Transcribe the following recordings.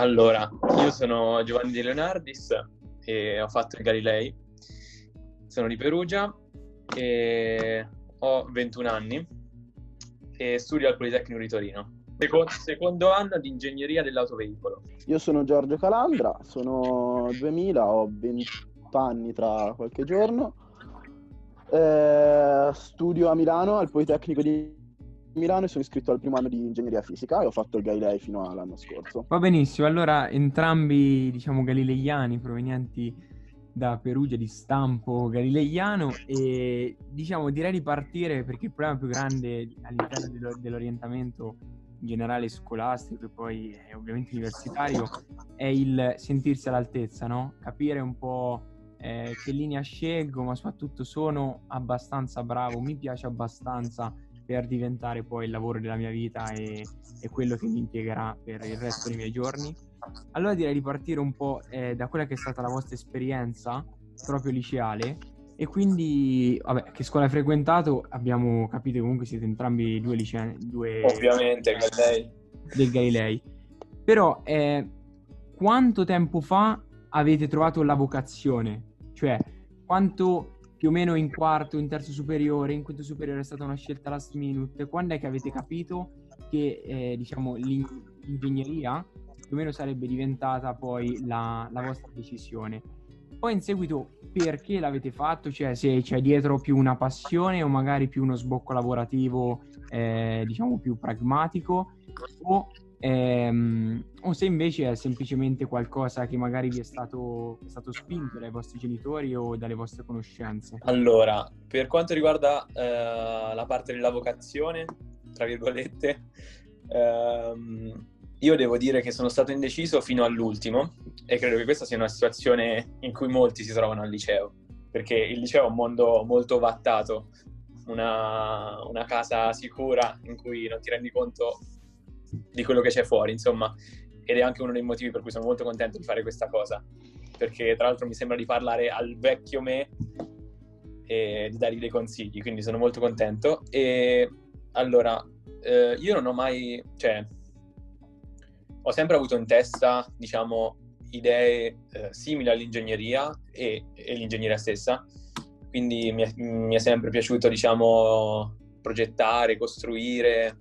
Allora, io sono Giovanni Di Leonardis e ho fatto il Galilei, sono di Perugia e ho 21 anni e studio al Politecnico di Torino. Secondo, secondo anno di ingegneria dell'autoveicolo. Io sono Giorgio Calandra, sono 2000, ho 20 anni tra qualche giorno. Eh, studio a Milano al Politecnico di Milano e sono iscritto al primo anno di ingegneria fisica e ho fatto il Galilei fino all'anno scorso. Va benissimo, allora entrambi diciamo galileiani provenienti da Perugia di stampo galileiano e diciamo direi di partire perché il problema più grande all'interno dell'orientamento in generale scolastico e poi eh, ovviamente universitario è il sentirsi all'altezza, no? Capire un po' eh, che linea scelgo, ma soprattutto sono abbastanza bravo, mi piace abbastanza per diventare poi il lavoro della mia vita e, e, quello che mi impiegherà per il resto dei miei giorni. Allora direi di partire un po' eh, da quella che è stata la vostra esperienza proprio liceale e quindi, vabbè, che scuola hai frequentato? Abbiamo capito che comunque siete entrambi due licei, due... Ovviamente, Galilei. Del Galilei. Però, eh, quanto tempo fa avete trovato la vocazione? Cioè, quanto più o meno in quarto, in terzo superiore, in quinto superiore è stata una scelta last minute. Quando è che avete capito che eh, diciamo, l'ingegneria più o meno sarebbe diventata poi la, la, vostra decisione? Poi in seguito perché l'avete fatto? Cioè se c'è dietro più una passione o magari più uno sbocco lavorativo eh, diciamo più pragmatico o Ehm, o se invece è semplicemente qualcosa che magari vi è stato, è stato, spinto dai vostri genitori o dalle vostre conoscenze. Allora, per quanto riguarda eh, la parte della vocazione, tra virgolette, ehm, io devo dire che sono stato indeciso fino all'ultimo e credo che questa sia una situazione in cui molti si trovano al liceo, perché il liceo è un mondo molto vattato, una, una casa sicura in cui non ti rendi conto di quello che c'è fuori, insomma. Ed è anche uno dei motivi per cui sono molto contento di fare questa cosa, perché tra l'altro mi sembra di parlare al vecchio me e di dargli dei consigli, quindi sono molto contento. E allora, eh, io non ho mai, cioè, ho sempre avuto in testa, diciamo, idee eh, simili all'ingegneria e, e, l'ingegneria stessa, quindi mi è, mi è sempre piaciuto, diciamo, progettare, costruire,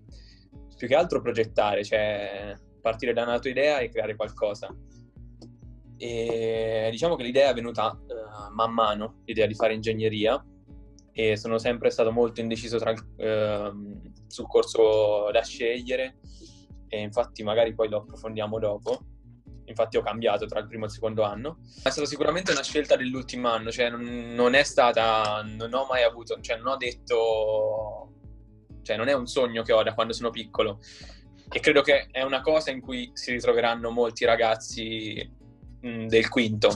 più che altro progettare, cioè partire da una tua idea e creare qualcosa. E diciamo che l'idea è venuta uh, man mano, l'idea di fare ingegneria, e sono sempre stato molto indeciso tra, uh, sul corso da scegliere, e infatti magari poi lo approfondiamo dopo. Infatti ho cambiato tra il primo e il secondo anno. È stata sicuramente una scelta dell'ultimo anno, cioè non, non è stata, non ho mai avuto, cioè non ho detto cioè non è un sogno che ho da quando sono piccolo e credo che è una cosa in cui si ritroveranno molti ragazzi mh, del quinto,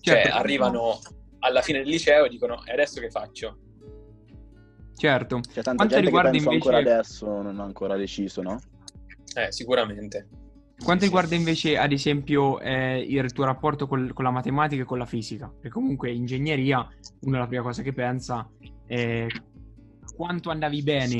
cioè certo. arrivano alla fine del liceo e dicono e adesso che faccio? Certo. C'è tanta Quanto gente che invece... ancora adesso non ha ancora deciso, no? Eh, sicuramente. Quanto sì, riguarda sì. invece, ad esempio, eh, il tuo rapporto col, con la matematica e con la fisica? Perché comunque ingegneria, una la prima cosa che pensa è quanto andavi bene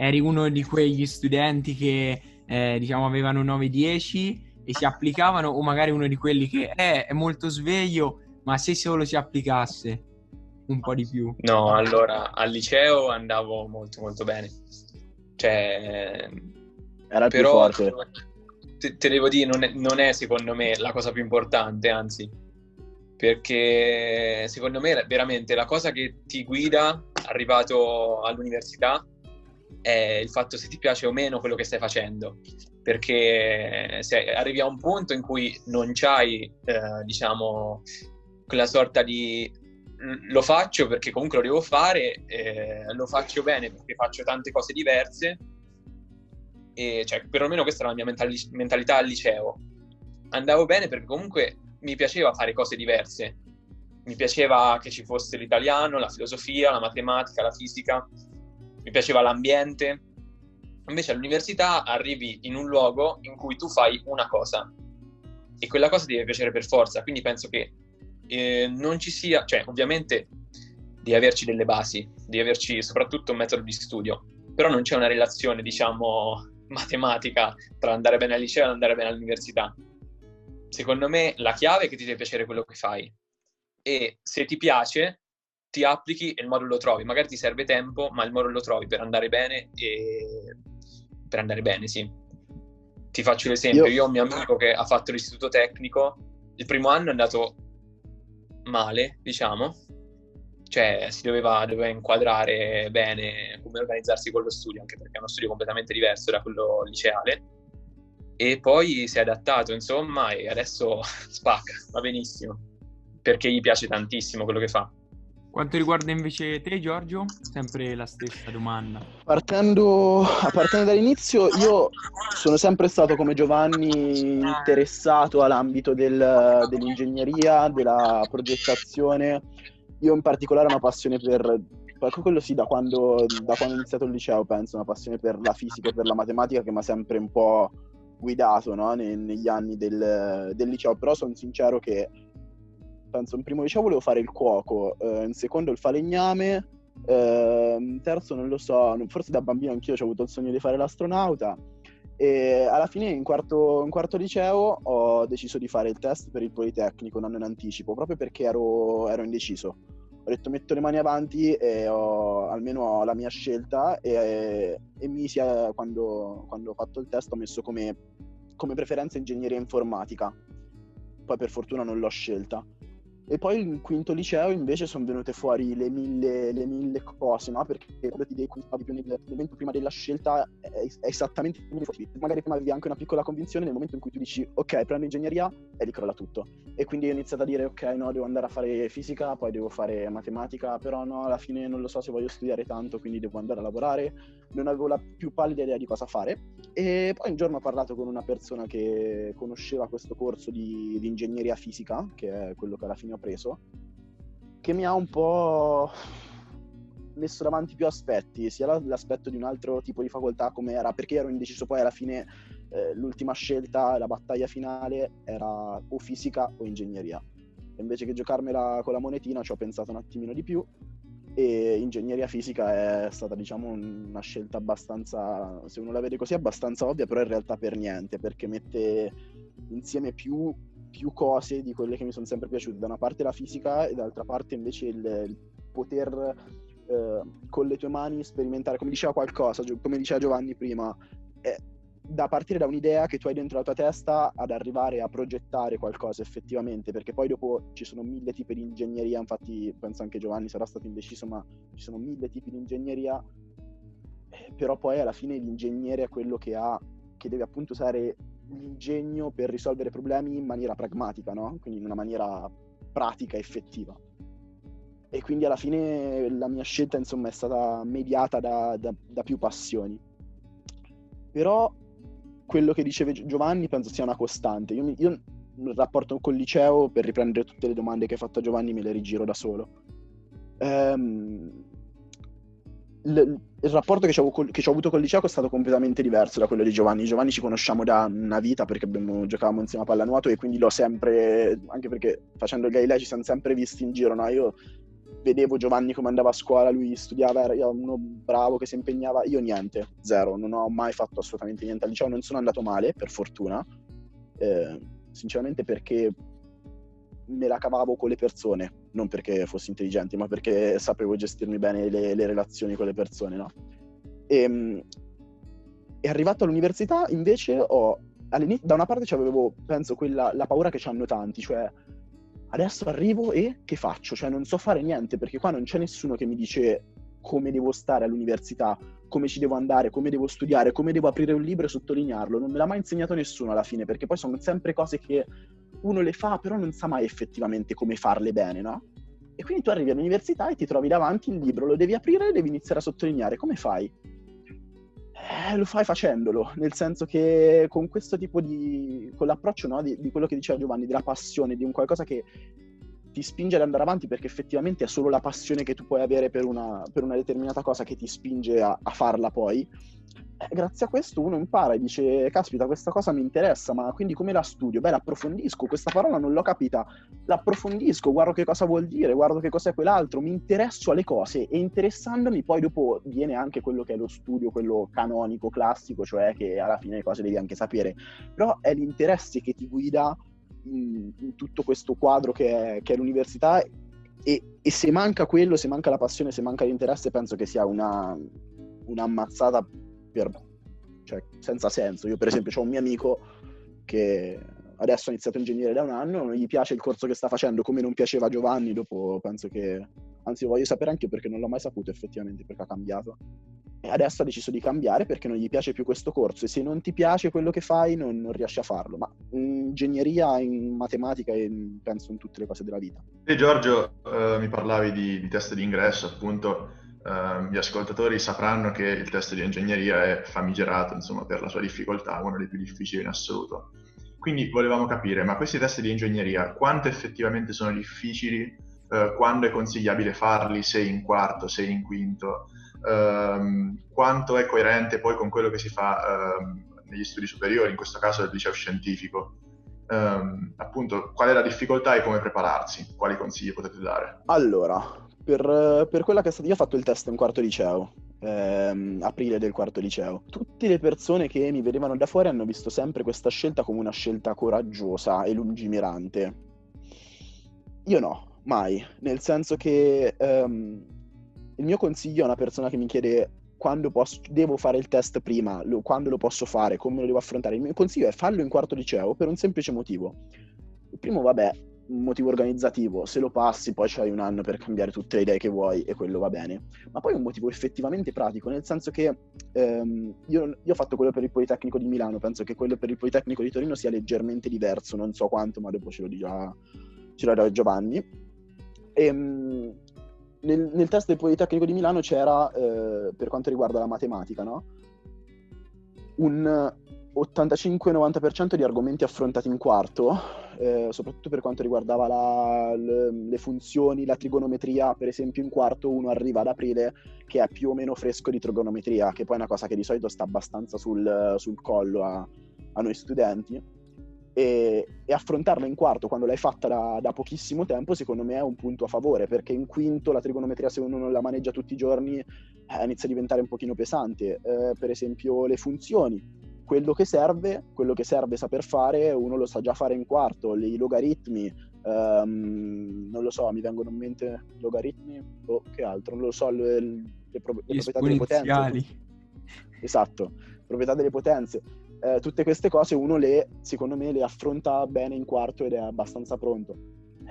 eri uno di quegli studenti che eh, diciamo avevano 9-10 e si applicavano o magari uno di quelli che eh, è molto sveglio ma se solo si applicasse un po' di più. No allora al liceo andavo molto molto bene. Cioè era il però, più forte. te, te devo dire non è, non è secondo me la cosa più importante anzi. Perché secondo me veramente la cosa che ti guida arrivato all'università è il fatto se ti piace o meno quello che stai facendo, perché se arrivi a un punto in cui non c'hai, eh, diciamo, quella sorta di lo faccio perché comunque lo devo fare, eh, lo faccio bene perché faccio tante cose diverse, e cioè perlomeno questa era la mia mentali- mentalità al liceo. Andavo bene perché comunque mi piaceva fare cose diverse, mi piaceva che ci fosse l'italiano, la filosofia, la matematica, la fisica, mi piaceva l'ambiente. Invece all'università arrivi in un luogo in cui tu fai una cosa e quella cosa ti deve piacere per forza, quindi penso che eh, non ci sia, cioè ovviamente di averci delle basi, di averci soprattutto un metodo di studio, però non c'è una relazione, diciamo, matematica tra andare bene al liceo e andare bene all'università. secondo me la chiave è che ti deve piacere quello che fai e se ti piace ti applichi e il modo lo trovi. Magari ti serve tempo, ma il modo lo trovi per andare bene e per andare bene, sì. Ti faccio l'esempio, io... io ho un mio amico che ha fatto l'istituto tecnico, il primo anno è andato male, diciamo, cioè si doveva, doveva, inquadrare bene come organizzarsi con lo studio, anche perché è uno studio completamente diverso da quello liceale. E poi si è adattato, insomma, e adesso spacca, va benissimo, perché gli piace tantissimo quello che fa. Quanto riguarda invece te, Giorgio, sempre la stessa domanda. Partendo, partendo, dall'inizio, io sono sempre stato come Giovanni interessato all'ambito del, dell'ingegneria, della progettazione. Io in particolare ho una passione per, quello sì, da quando, da quando ho iniziato il liceo, penso, una passione per la fisica e per la matematica che mi ha sempre un po' guidato no? negli anni del, del liceo, però sono sincero che penso in primo liceo volevo fare il cuoco, eh, in secondo il falegname, eh, in terzo non lo so, forse da bambino anch'io ho avuto il sogno di fare l'astronauta e alla fine in quarto, in quarto, liceo ho deciso di fare il test per il Politecnico un anno in anticipo, proprio perché ero, ero indeciso. Ho detto metto le mani avanti e ho, almeno ho la mia scelta e, e misi, quando, quando, ho fatto il test ho messo come, come preferenza ingegneria informatica. Poi per fortuna non l'ho scelta. E poi in quinto liceo invece sono venute fuori le mille, le mille cose, no? Perché quando ti contavi più nel momento prima della scelta è, è esattamente come Magari prima avevi anche una piccola convinzione, nel momento in cui tu dici ok, prendo ingegneria, e lì crolla tutto. E quindi ho iniziato a dire ok, no, devo andare a fare fisica, poi devo fare matematica, però no, alla fine non lo so se voglio studiare tanto, quindi devo andare a lavorare. Non avevo la più pallida idea di cosa fare. E poi un giorno ho parlato con una persona che conosceva questo corso di, di ingegneria fisica, che è quello che alla fine ho preso, che mi ha un po' messo davanti più aspetti, sia l'aspetto di un altro tipo di facoltà come era, perché ero indeciso poi alla fine eh, l'ultima scelta, la battaglia finale era o fisica o ingegneria. E invece che giocarmela con la monetina ci ho pensato un attimino di più e ingegneria fisica è stata diciamo una scelta abbastanza, se uno la vede così, abbastanza ovvia, però in realtà per niente, perché mette insieme più più cose di quelle che mi sono sempre piaciute. Da una parte la fisica e dall'altra parte invece il, il poter eh, con le tue mani sperimentare, come diceva qualcosa, come diceva Giovanni prima, è da partire da un'idea che tu hai dentro la tua testa ad arrivare a progettare qualcosa effettivamente, perché poi dopo ci sono mille tipi di ingegneria, infatti penso anche Giovanni sarà stato indeciso, ma ci sono mille tipi di ingegneria, eh, però poi alla fine l'ingegnere è quello che ha, che deve appunto usare l'ingegno per risolvere problemi in maniera pragmatica, no? quindi in una maniera pratica, effettiva. E quindi alla fine la mia scelta insomma è stata mediata da, da, da più passioni. Però quello che diceva Giovanni penso sia una costante. Io, io il rapporto col liceo, per riprendere tutte le domande che ha fatto Giovanni, me le rigiro da solo. Um, il, il rapporto che che ho, avuto col liceo è stato completamente diverso da quello di Giovanni. Giovanni ci conosciamo da una vita perché abbiamo, giocavamo insieme a pallanuoto e quindi l'ho sempre, anche perché facendo il Galilei ci siamo sempre visti in giro, no? Io vedevo Giovanni come andava a scuola, lui studiava, era uno bravo che si impegnava, io niente, zero, non ho mai fatto assolutamente niente al liceo, non sono andato male, per fortuna, eh, sinceramente perché me la cavavo con le persone, non perché fossi intelligente, ma perché sapevo gestirmi bene le, le relazioni con le persone, no? E, ehm, e arrivato all'università invece ho, da una parte avevo, penso, quella, la paura che ci hanno tanti, cioè adesso arrivo e che faccio? Cioè non so fare niente perché qua non c'è nessuno che mi dice come devo stare all'università, come ci devo andare, come devo studiare, come devo aprire un libro e sottolinearlo. Non me l'ha mai insegnato nessuno alla fine perché poi sono sempre cose che uno le fa, però non sa mai effettivamente come farle bene, no? E quindi tu arrivi all'università e ti trovi davanti il libro, lo devi aprire e devi iniziare a sottolineare. Come fai? Eh, lo fai facendolo, nel senso che con questo tipo di... con l'approccio no, di, di quello che diceva Giovanni, della passione, di un qualcosa che ti spinge ad andare avanti perché effettivamente è solo la passione che tu puoi avere per una, per una determinata cosa che ti spinge a, a farla poi. Eh, grazie a questo uno impara e dice, caspita, questa cosa mi interessa, ma quindi come la studio? Beh, l'approfondisco, questa parola non l'ho capita, l'approfondisco, guardo che cosa vuol dire, guardo che cos'è quell'altro, mi interesso alle cose e interessandomi poi dopo viene anche quello che è lo studio, quello canonico, classico, cioè che alla fine le cose devi anche sapere, però è l'interesse che ti guida in, in tutto questo quadro che è, che è l'università e, e, se manca quello, se manca la passione, se manca l'interesse, penso che sia una, un'ammazzata per, cioè, senza senso. Io per esempio ho un mio amico che adesso ha iniziato ingegneria da un anno, non gli piace il corso che sta facendo come non piaceva Giovanni, dopo penso che... Anzi, voglio sapere anche perché non l'ho mai saputo effettivamente, perché ha cambiato. E adesso ha deciso di cambiare perché non gli piace più questo corso e se non ti piace quello che fai non, non riesci a farlo. Ma in ingegneria, in matematica e penso in tutte le cose della vita. E Giorgio, eh, mi parlavi di, di test di ingresso, appunto. Uh, gli ascoltatori sapranno che il test di ingegneria è famigerato, insomma, per la sua difficoltà, uno dei più difficili in assoluto. Quindi volevamo capire, ma questi test di ingegneria, quanto effettivamente sono difficili, uh, quando è consigliabile farli, se in quarto, se in quinto, uh, quanto è coerente poi con quello che si fa ehm, negli studi superiori, in questo caso del liceo scientifico. Um, appunto, qual è la difficoltà e come prepararsi? Quali consigli potete dare? Allora, per, per, quella che è stata... Io ho fatto il test in quarto liceo, ehm, aprile del quarto liceo. Tutte le persone che mi vedevano da fuori hanno visto sempre questa scelta come una scelta coraggiosa e lungimirante. Io no, mai. Nel senso che ehm, il mio consiglio a una persona che mi chiede quando posso, devo fare il test prima, lo, quando lo posso fare, come lo devo affrontare, il mio consiglio è farlo in quarto liceo per un semplice motivo. Il primo, vabbè, un motivo organizzativo, se lo passi poi c'hai un anno per cambiare tutte le idee che vuoi e quello va bene, ma poi un motivo effettivamente pratico, nel senso che ehm, io, io, ho fatto quello per il Politecnico di Milano, penso che quello per il Politecnico di Torino sia leggermente diverso, non so quanto, ma dopo ce lo dirà, ce lo dirà Giovanni. E, ehm, nel, nel, test del Politecnico di Milano c'era, eh, per quanto riguarda la matematica, no? un 85-90% di argomenti affrontati in quarto, eh, soprattutto per quanto riguardava la, le, le, funzioni, la trigonometria, per esempio in quarto uno arriva ad aprile che è più o meno fresco di trigonometria, che poi è una cosa che di solito sta abbastanza sul, sul collo a, a, noi studenti, e, e, affrontarla in quarto quando l'hai fatta da, da, pochissimo tempo secondo me è un punto a favore, perché in quinto la trigonometria se uno non la maneggia tutti i giorni eh, inizia a diventare un pochino pesante, eh, per esempio le funzioni quello che serve, quello che serve saper fare, uno lo sa già fare in quarto, i logaritmi, um, non lo so, mi vengono in mente logaritmi o oh, che altro, non lo so, le, le, pro- le proprietà delle potenze. Esatto, proprietà delle potenze. Eh, tutte queste cose uno le, secondo me, le affronta bene in quarto ed è abbastanza pronto.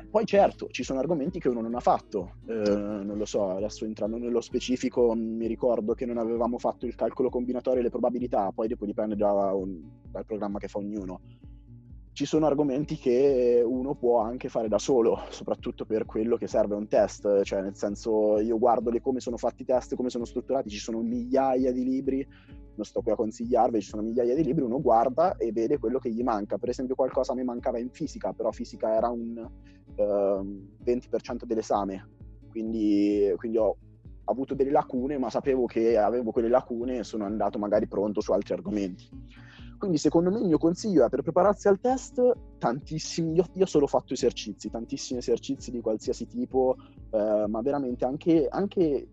Poi certo, ci sono argomenti che uno non ha fatto, eh, non lo so, adesso entrando nello specifico mi ricordo che non avevamo fatto il calcolo combinatorio e le probabilità, poi dopo dipende da un, dal programma che fa ognuno. Ci sono argomenti che uno può anche fare da solo, soprattutto per quello che serve un test, cioè nel senso io guardo le, come sono fatti i test, come sono strutturati, ci sono migliaia di libri non sto qui a consigliarvi, ci sono migliaia di libri, uno guarda e vede quello che gli manca. Per esempio qualcosa mi mancava in fisica, però fisica era un ehm, 20% dell'esame, quindi, quindi ho avuto delle lacune, ma sapevo che avevo quelle lacune e sono andato magari pronto su altri argomenti. Quindi secondo me il mio consiglio è per prepararsi al test tantissimi, io, io ho solo fatto esercizi, tantissimi esercizi di qualsiasi tipo, eh, ma veramente anche, anche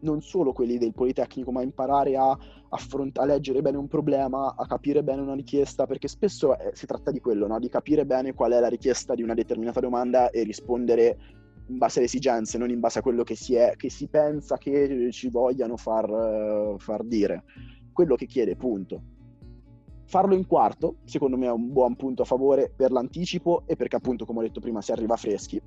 non solo quelli del Politecnico, ma imparare a, affront- a leggere bene un problema, a capire bene una richiesta, perché spesso eh, si tratta di quello, no? di capire bene qual è la richiesta di una determinata domanda e rispondere in base alle esigenze, non in base a quello che si, è, che si pensa che ci vogliano far, uh, far dire. Quello che chiede, punto. Farlo in quarto, secondo me, è un buon punto a favore per l'anticipo e perché, appunto, come ho detto prima, si arriva freschi.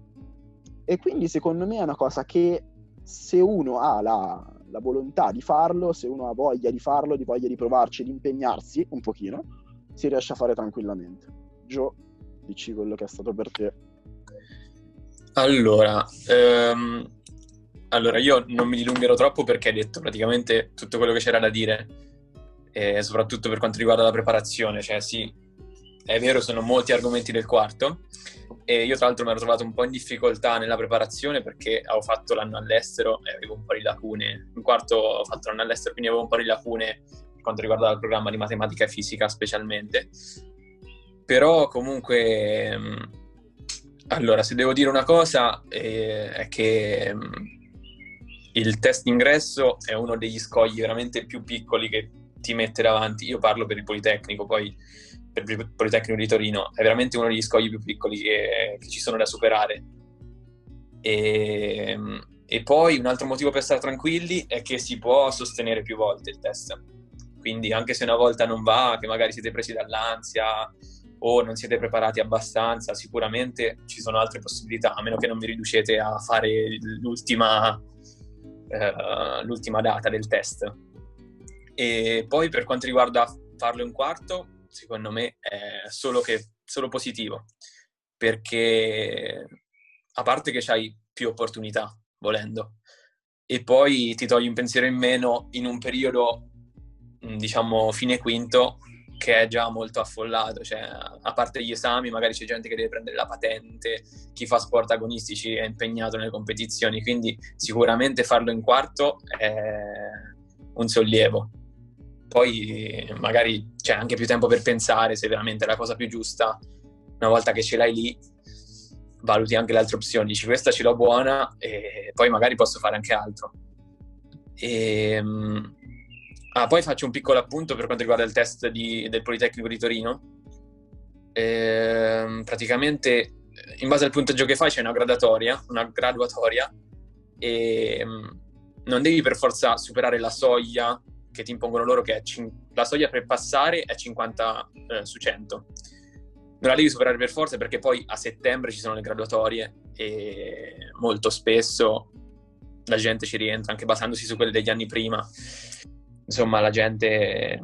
E quindi, secondo me, è una cosa che se uno ha la, la, volontà di farlo, se uno ha voglia di farlo, di voglia di provarci, di impegnarsi un pochino, si riesce a fare tranquillamente. Gio, dici quello che è stato per te. Allora, ehm, allora io non mi dilungherò troppo perché hai detto praticamente tutto quello che c'era da dire, e soprattutto per quanto riguarda la preparazione, cioè sì, è vero, sono molti argomenti del quarto, e io tra l'altro mi ero trovato un po' in difficoltà nella preparazione perché avevo fatto l'anno all'estero e avevo un po' di lacune. In quarto ho fatto l'anno all'estero, quindi avevo un po' di lacune per quanto riguarda il programma di matematica e fisica specialmente. Però comunque, mm, allora, se devo dire una cosa eh, è che mm, il test ingresso è uno degli scogli veramente più piccoli che ti mette davanti. Io parlo per il Politecnico, poi per il Politecnico di Torino, è veramente uno degli scogli più piccoli che, che ci sono da superare. E, e, poi un altro motivo per stare tranquilli è che si può sostenere più volte il test. Quindi anche se una volta non va, che magari siete presi dall'ansia o non siete preparati abbastanza, sicuramente ci sono altre possibilità, a meno che non vi riducete a fare l'ultima, uh, l'ultima data del test. E poi per quanto riguarda farlo in quarto, secondo me è solo, che, solo positivo, perché a parte che hai più opportunità, volendo, e poi ti togli un pensiero in meno in un periodo, diciamo, fine quinto, che è già molto affollato, cioè a parte gli esami magari c'è gente che deve prendere la patente, chi fa sport agonistici è impegnato nelle competizioni, quindi sicuramente farlo in quarto è un sollievo. Poi magari c'è anche più tempo per pensare se veramente è la cosa più giusta, una volta che ce l'hai lì valuti anche le altre opzioni, dici questa ce l'ho buona e poi magari posso fare anche altro. E, ehm, Ah, poi faccio un piccolo appunto per quanto riguarda il test di, del Politecnico di Torino. Ehm, praticamente, in base al punteggio che fai, c'è una gradatoria, una graduatoria, e ehm, non devi per forza superare la soglia che ti impongono loro, che cin- la soglia per passare è 50 eh, su 100. Non la devi superare per forza perché poi a settembre ci sono le graduatorie e molto spesso la gente ci rientra anche basandosi su quelle degli anni prima insomma la gente,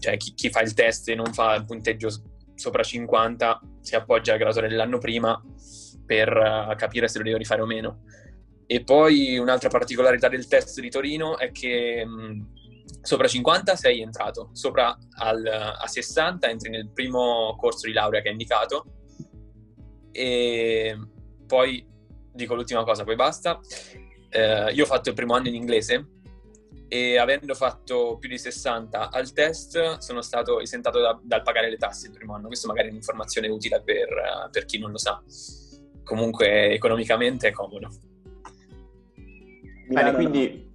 cioè chi, chi, fa il test e non fa il punteggio sopra 50 si appoggia al graduatore dell'anno prima per uh, capire se lo deve rifare o meno. E poi un'altra particolarità del test di Torino è che mh, sopra 50 sei entrato, sopra al, a 60 entri nel primo corso di laurea che è indicato e poi dico l'ultima cosa, poi basta. Eh, io ho fatto il primo anno in inglese e avendo fatto più di 60 al test sono stato esentato da, dal pagare le tasse il primo anno. Questo magari è un'informazione utile per, per chi non lo sa. Comunque economicamente è comodo. Bene, quindi...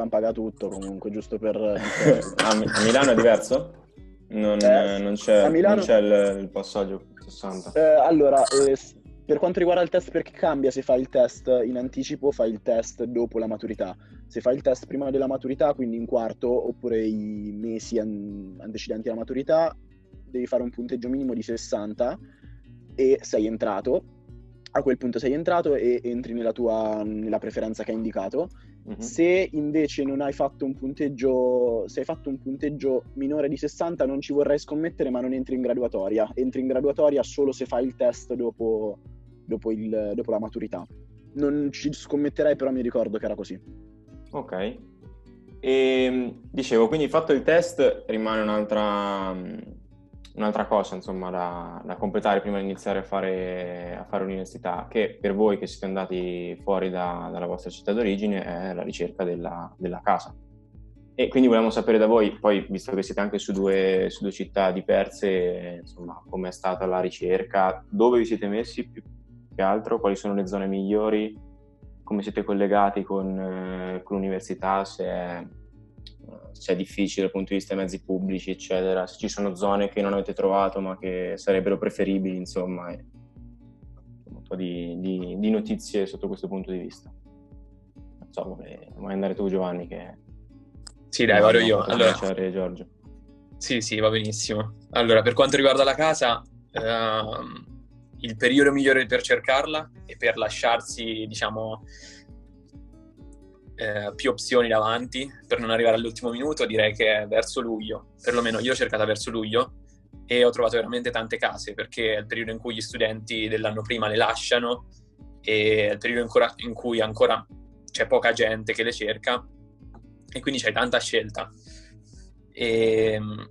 Fanno pagare tutto comunque, giusto per... a, Milano è diverso? Non, eh, non c'è, Milano... non c'è il, il, passaggio 60? Eh, allora, eh, per quanto riguarda il test, perché cambia se fai il test in anticipo o fai il test dopo la maturità? Se fai il test prima della maturità, quindi in quarto, oppure i mesi an- antecedenti alla maturità, devi fare un punteggio minimo di 60 e sei entrato. A quel punto sei entrato e entri nella tua nella preferenza che hai indicato. Uh-huh. Se invece non hai fatto un punteggio, se hai fatto un punteggio minore di 60, non ci vorrei scommettere, ma non entri in graduatoria. Entri in graduatoria solo se fai il test dopo, dopo, il, dopo la maturità. Non ci scommetterei, però mi ricordo che era così. Ok. E ehm, dicevo, quindi fatto il test rimane un'altra, un'altra cosa insomma, da, da, completare prima di iniziare a fare, a fare, l'università, che per voi che siete andati fuori da, dalla vostra città d'origine è la ricerca della, della casa. E quindi volevamo sapere da voi, poi visto che siete anche su due, su due città diverse, insomma, com'è stata la ricerca, dove vi siete messi più, che altro, quali sono le zone migliori, come siete collegati con, eh, con l'università, se è, se è, difficile dal punto di vista dei mezzi pubblici, eccetera, se ci sono zone che non avete trovato ma che sarebbero preferibili, insomma, un po' di, di, di notizie sotto questo punto di vista. Non so, vuoi, vuoi andare tu Giovanni che... Sì, dai, vado io. Allora, Giorgio. Sì, sì, va benissimo. Allora, per quanto riguarda la casa, ehm, il periodo migliore per cercarla e per lasciarsi, diciamo, eh, più opzioni davanti per non arrivare all'ultimo minuto, direi che verso luglio. Perlomeno io ho cercata verso luglio e ho trovato veramente tante case perché è il periodo in cui gli studenti dell'anno prima le lasciano e è il periodo ancora, in cui ancora c'è poca gente che le cerca e quindi c'è tanta scelta. E ehm,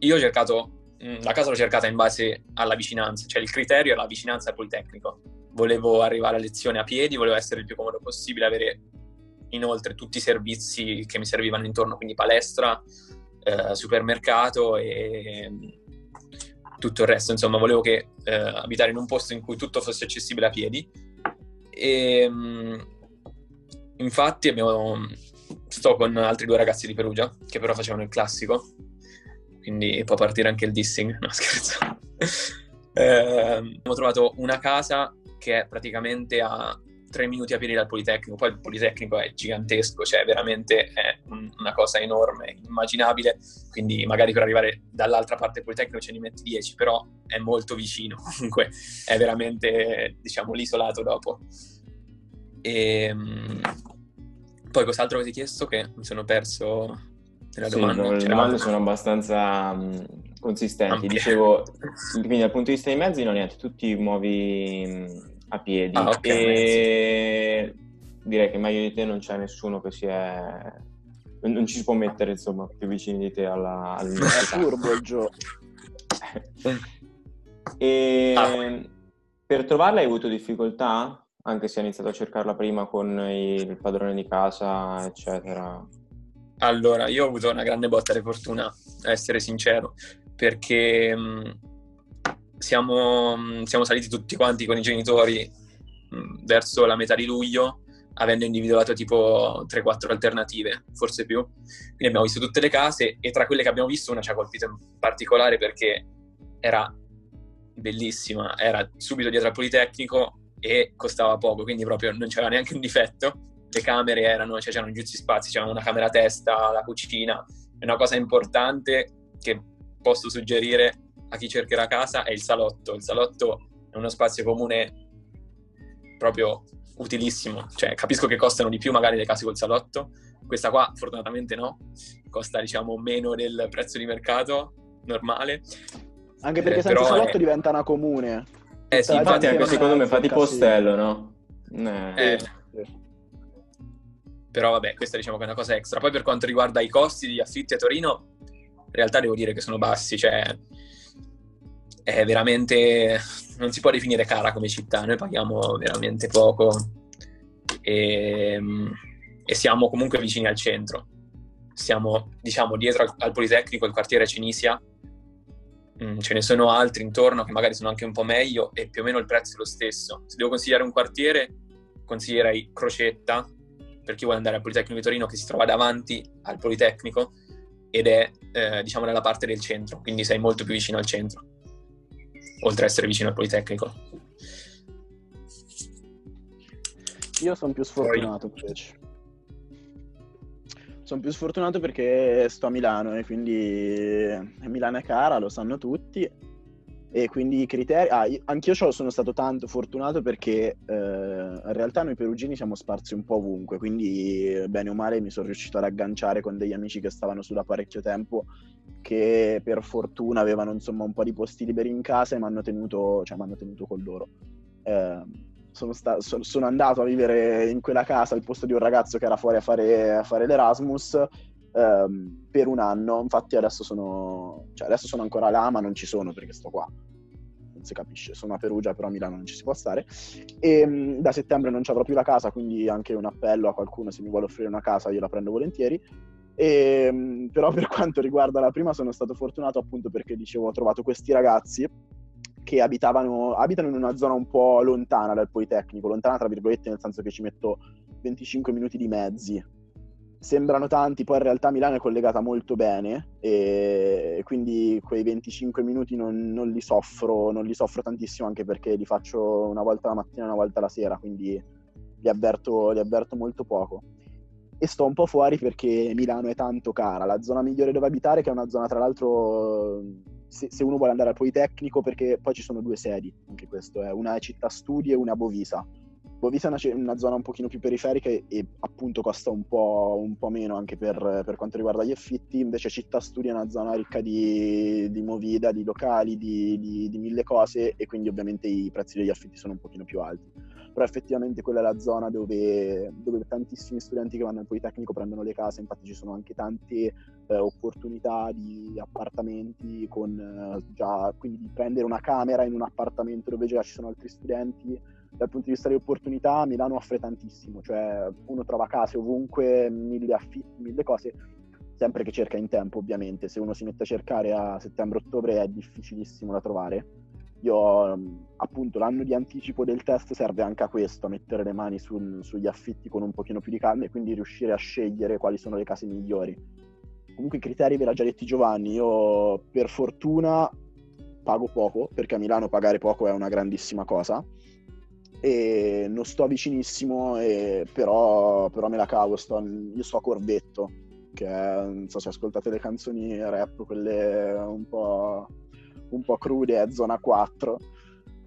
io ho cercato Mm, la casa l'ho cercata in base alla vicinanza, cioè il criterio è la vicinanza al Politecnico. Volevo arrivare a lezione a piedi, volevo essere il più comodo possibile, avere inoltre tutti i servizi che mi servivano intorno, quindi palestra, eh, supermercato e mm, tutto il resto. Insomma, volevo che, eh, abitare in un posto in cui tutto fosse accessibile a piedi. E mm, infatti abbiamo, sto con altri due ragazzi di Perugia che però facevano il classico quindi può partire anche il dissing, no scherzo. eh, abbiamo trovato una casa che è praticamente a tre minuti a piedi dal Politecnico, poi il Politecnico è gigantesco, cioè veramente è un, una cosa enorme, immaginabile, quindi magari per arrivare dall'altra parte del Politecnico ce ne metti dieci, però è molto vicino, comunque è veramente, diciamo, l'isolato dopo. E, ehm, poi cos'altro avete chiesto che mi sono perso nella sì, domanda? Le domande sono abbastanza um, consistenti. Ampie. Dicevo, quindi dal punto di vista dei mezzi, no, niente, tu ti muovi a piedi. Ah, okay, e direi che meglio di te non c'è nessuno che si è non ci si può mettere insomma più vicini di te alla, all'università. È furbo il gioco. E ah. per trovarla hai avuto difficoltà? Anche se hai iniziato a cercarla prima con il padrone di casa eccetera. Allora io ho avuto una grande botta di fortuna a essere sincero perché siamo, mm, siamo, saliti tutti quanti con i genitori mm, verso la metà di luglio, avendo individuato tipo 3-4 alternative, forse più. Quindi abbiamo visto tutte le case e tra quelle che abbiamo visto una ci ha colpito in particolare perché era bellissima, era subito dietro al Politecnico e costava poco, quindi proprio non c'era neanche un difetto. Le camere erano, cioè c'erano giusti spazi, c'era una camera a testa, la cucina. È una cosa importante che posso suggerire a chi cercherà casa è il salotto. Il salotto è uno spazio comune proprio utilissimo. Cioè, capisco che costano di più magari le case col salotto. Questa qua, fortunatamente, no. Costa, diciamo, meno del prezzo di mercato normale. Anche perché eh, senza salotto è... diventa una comune. Eh sì, infatti anche secondo me fa tipo ostello, no? Eh. Eh. Però vabbè, questa diciamo che è una cosa extra. Poi per quanto riguarda i costi di affitti a Torino, in realtà devo dire che sono bassi, cioè è veramente non si può definire cara come città, noi paghiamo veramente poco e, e siamo comunque vicini al centro. Siamo, diciamo, dietro al, al Politecnico, il quartiere Cinisia, mm, ce ne sono altri intorno che magari sono anche un po' meglio e più o meno il prezzo è lo stesso. Se devo consigliare un quartiere, consiglierei Crocetta, per chi vuole andare al Politecnico di Torino, che si trova davanti al Politecnico ed è, eh, diciamo, nella parte del centro, quindi sei molto più vicino al centro oltre ad essere vicino al Politecnico. Io sono più sfortunato Poi... invece. Sono più sfortunato perché sto a Milano e quindi Milano è cara, lo sanno tutti. E quindi i criteri... Ah, io, anch'io sono stato tanto fortunato perché eh, in realtà noi perugini siamo sparsi un po' ovunque, quindi bene o male mi sono riuscito ad agganciare con degli amici che stavano su da parecchio tempo che per fortuna avevano insomma un po' di posti liberi in casa e mi hanno tenuto, cioè, tenuto con loro. Eh, sono, sta- so- sono, andato a vivere in quella casa al posto di un ragazzo che era fuori a fare, a fare l'Erasmus ehm, per un anno. Infatti adesso sono, cioè, adesso sono ancora là, ma non ci sono perché sto qua. Non si capisce, sono a Perugia, però a Milano non ci si può stare. E ehm, da settembre non ci avrò più la casa, quindi anche un appello a qualcuno se mi vuole offrire una casa io la prendo volentieri. E, ehm, però per quanto riguarda la prima sono stato fortunato appunto perché dicevo ho trovato questi ragazzi che abitavano, abitano in una zona un po' lontana dal Politecnico, lontana tra virgolette nel senso che ci metto 25 minuti di mezzi. Sembrano tanti, poi in realtà Milano è collegata molto bene e quindi quei 25 minuti non, non, li soffro, non li soffro tantissimo anche perché li faccio una volta la mattina e una volta la sera, quindi li avverto, li avverto molto poco e sto un po' fuori perché Milano è tanto cara. La zona migliore dove abitare, che è una zona tra l'altro, se, se uno vuole andare al Politecnico, perché poi ci sono due sedi, anche questo, è una città studi e una Bovisa. Bovisa è una, una, zona un pochino più periferica e, e appunto costa un po', un po', meno anche per, per, quanto riguarda gli affitti, invece città studi è una zona ricca di, di movida, di locali, di, di, di mille cose e quindi ovviamente i prezzi degli affitti sono un pochino più alti però effettivamente quella è la zona dove, dove, tantissimi studenti che vanno al Politecnico prendono le case, infatti ci sono anche tante eh, opportunità di appartamenti con eh, già, quindi di prendere una camera in un appartamento dove già ci sono altri studenti. Dal punto di vista di opportunità Milano offre tantissimo, cioè uno trova case ovunque, mille affitti, mille cose, sempre che cerca in tempo ovviamente, se uno si mette a cercare a settembre-ottobre è difficilissimo da trovare io ehm, appunto l'anno di anticipo del test serve anche a questo, a mettere le mani sul, sugli affitti con un pochino più di calma e quindi riuscire a scegliere quali sono le case migliori. comunque i criteri ve l'ha già detti Giovanni, io per fortuna pago poco, perché a Milano pagare poco è una grandissima cosa, e non sto vicinissimo, e però, però me la cavo, sto, io sto a Corvetto, che è, non so se ascoltate le canzoni rap, quelle un po', un po crude, è zona 4.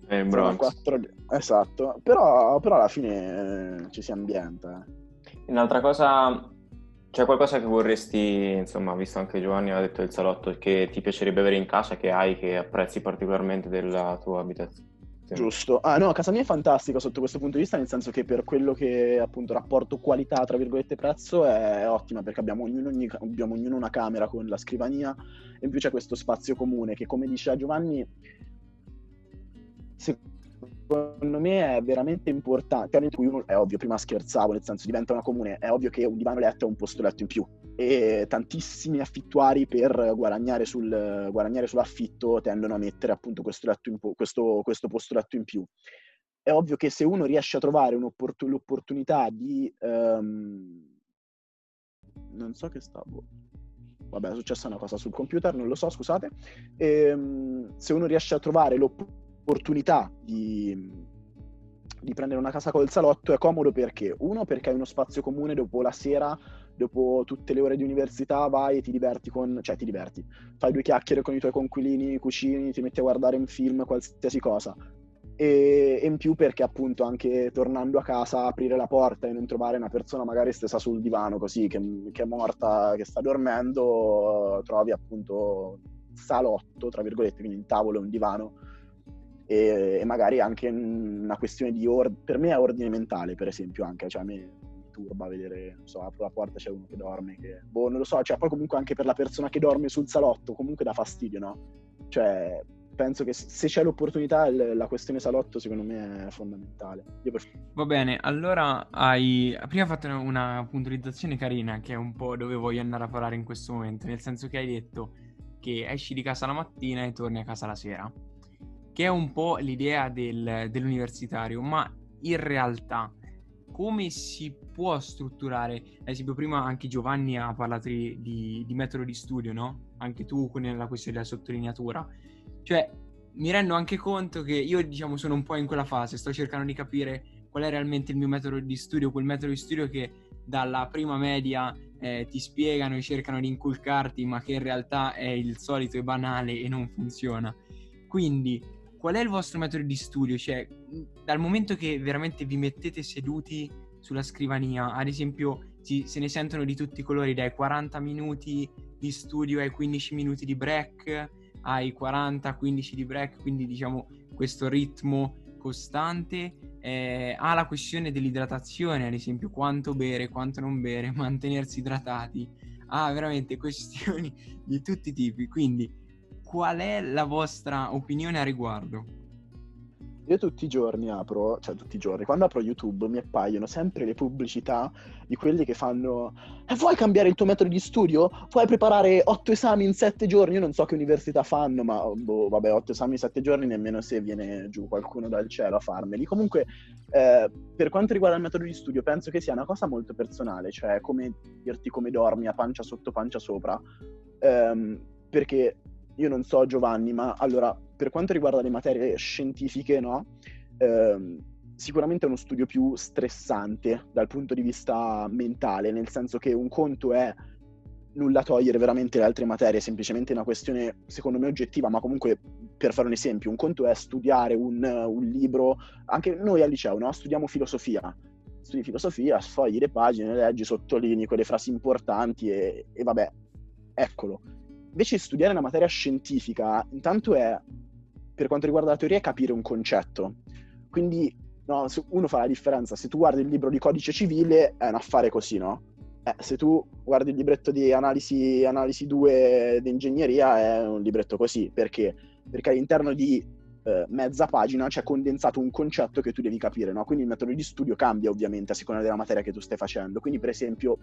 È in Bronx. 4, esatto, però, però alla fine eh, ci si ambienta. Eh. Un'altra cosa c'è qualcosa che vorresti, insomma, visto anche Giovanni ha detto il salotto, che ti piacerebbe avere in casa, che hai, che apprezzi particolarmente della tua abitazione? Giusto. Ah no, casa mia è fantastica sotto questo punto di vista, nel senso che per quello che appunto rapporto qualità, tra virgolette, prezzo è ottima, perché abbiamo ognuno, ogni, abbiamo ognuno una camera con la scrivania e in più c'è questo spazio comune che, come diceva Giovanni, secondo me è veramente importante. Uno, è ovvio, prima scherzavo, nel senso diventa una comune, è ovvio che un divano letto è un posto letto in più e tantissimi affittuari per guadagnare, sul, guadagnare sull'affitto tendono a mettere appunto questo, in, questo, questo posto letto in più. È ovvio che se uno riesce a trovare l'opportunità di... Um, non so che stavo vabbè è successa una cosa sul computer, non lo so, scusate, e, ehm, se uno riesce a trovare l'opportunità l'opportunità di, di prendere una casa col salotto è comodo perché uno perché hai uno spazio comune dopo la sera dopo tutte le ore di università vai e ti diverti con cioè ti diverti fai due chiacchiere con i tuoi conquilini cucini ti metti a guardare un film qualsiasi cosa. E, e in più perché appunto anche tornando a casa aprire la porta e non trovare una persona magari stessa sul divano così che, che è morta che sta dormendo trovi appunto salotto tra virgolette quindi un tavolo e un divano e, e magari anche una questione di ordine, per me è ordine mentale per esempio anche, cioè a me turba vedere, non so, apro la porta c'è uno che dorme, che, boh, non lo so, cioè poi comunque anche per la persona che dorme sul salotto comunque dà fastidio, no? Cioè penso che se c'è l'opportunità la questione salotto secondo me è fondamentale. Per... Va bene, allora hai prima fatto una puntualizzazione carina che è un po' dove voglio andare a parlare in questo momento, nel senso che hai detto che esci di casa la mattina e torni a casa la sera che è un po' l'idea del, dell'universitario, ma in realtà come si può strutturare? Ad esempio, prima anche Giovanni ha parlato di, di, metodo di studio, no? Anche tu con la questione della sottolineatura. Cioè, mi rendo anche conto che io, diciamo, sono un po' in quella fase, sto cercando di capire qual è realmente il mio metodo di studio, quel metodo di studio che dalla prima media eh, ti spiegano e cercano di inculcarti, ma che in realtà è il solito e banale e non funziona. Quindi qual è il vostro metodo di studio? Cioè, dal momento che veramente vi mettete seduti sulla scrivania, ad esempio, si, se ne sentono di tutti i colori, dai 40 minuti di studio ai 15 minuti di break, ai 40-15 di break, quindi diciamo questo ritmo costante. Eh, ha la questione dell'idratazione, ad esempio, quanto bere, quanto non bere, mantenersi idratati. Ha veramente questioni di tutti i tipi, quindi qual è la vostra opinione a riguardo? Io tutti i giorni apro, cioè tutti i giorni, quando apro YouTube mi appaiono sempre le pubblicità di quelli che fanno eh, vuoi cambiare il tuo metodo di studio? Vuoi preparare otto esami in sette giorni? Io non so che università fanno, ma boh, vabbè, otto esami in sette giorni nemmeno se viene giù qualcuno dal cielo a farmeli. Comunque, eh, per quanto riguarda il metodo di studio, penso che sia una cosa molto personale, cioè come dirti come dormi a pancia sotto, pancia sopra. Um, perché io non so Giovanni, ma allora, per quanto riguarda le materie scientifiche, no? Ehm, sicuramente è uno studio più stressante dal punto di vista mentale, nel senso che un conto è nulla togliere veramente le altre materie, semplicemente una questione secondo me oggettiva, ma comunque per fare un esempio, un conto è studiare un, un libro, anche noi al liceo, no? Studiamo filosofia, studi filosofia, sfogli le pagine, leggi, sottolinei quelle frasi importanti e, e vabbè, eccolo Invece di studiare una materia scientifica, intanto è, per quanto riguarda la teoria, capire un concetto. Quindi no, uno fa la differenza. Se tu guardi il libro di codice civile, è un affare così, no? Eh, se tu guardi il libretto di analisi, analisi 2 di ingegneria, è un libretto così. Perché? Perché all'interno di eh, mezza pagina c'è condensato un concetto che tu devi capire, no? Quindi il metodo di studio cambia ovviamente a seconda della materia che tu stai facendo. Quindi, per esempio,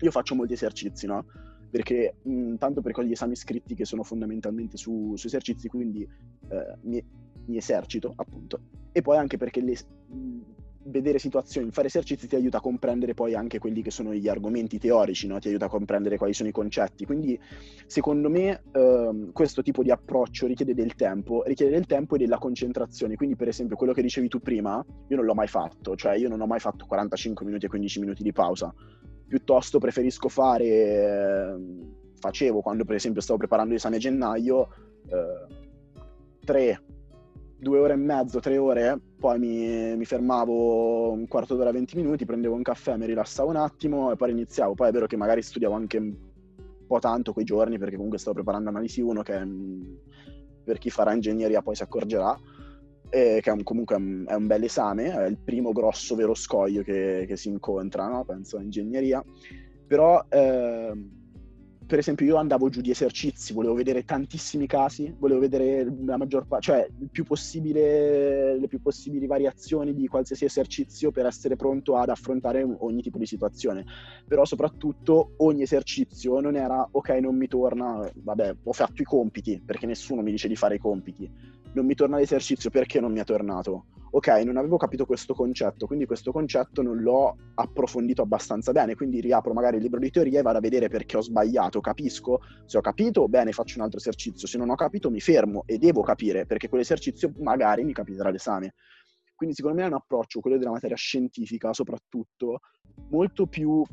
io faccio molti esercizi, no? Perché mh, tanto per gli esami scritti che sono fondamentalmente su, su esercizi, quindi eh, mi, mi, esercito appunto, e poi anche perché le, mh, vedere situazioni, fare esercizi ti aiuta a comprendere poi anche quelli che sono gli argomenti teorici, no? ti aiuta a comprendere quali sono i concetti. Quindi secondo me ehm, questo tipo di approccio richiede del tempo, richiede del tempo e della concentrazione. Quindi per esempio quello che dicevi tu prima, io non l'ho mai fatto, cioè io non ho mai fatto 45 minuti e 15 minuti di pausa. Piuttosto preferisco fare, eh, facevo quando per esempio stavo preparando l'esame a gennaio, eh, 3 due ore e mezzo, tre ore, poi mi, mi, fermavo un quarto d'ora, 20 minuti, prendevo un caffè, mi rilassavo un attimo e poi iniziavo. Poi è vero che magari studiavo anche un po' tanto quei giorni perché comunque stavo preparando analisi 1 che mm, per chi farà ingegneria poi si accorgerà, e che è un, comunque è un, è un bel esame, è il primo grosso vero scoglio che, che si incontra, no? penso, a ingegneria. Però... Eh, per esempio io andavo giù di esercizi, volevo vedere tantissimi casi, volevo vedere la maggior parte, cioè più le più possibili variazioni di qualsiasi esercizio per essere pronto ad affrontare ogni tipo di situazione. Però soprattutto ogni esercizio non era ok, non mi torna, vabbè, ho fatto i compiti, perché nessuno mi dice di fare i compiti. Non mi torna l'esercizio perché non mi è tornato ok, non avevo capito questo concetto, quindi questo concetto non l'ho approfondito abbastanza bene, quindi riapro magari il libro di teoria e vado a vedere perché ho sbagliato, capisco, se ho capito, bene, faccio un altro esercizio, se non ho capito mi fermo e devo capire, perché quell'esercizio magari mi capiterà l'esame. Quindi secondo me è un approccio, quello della materia scientifica soprattutto, molto più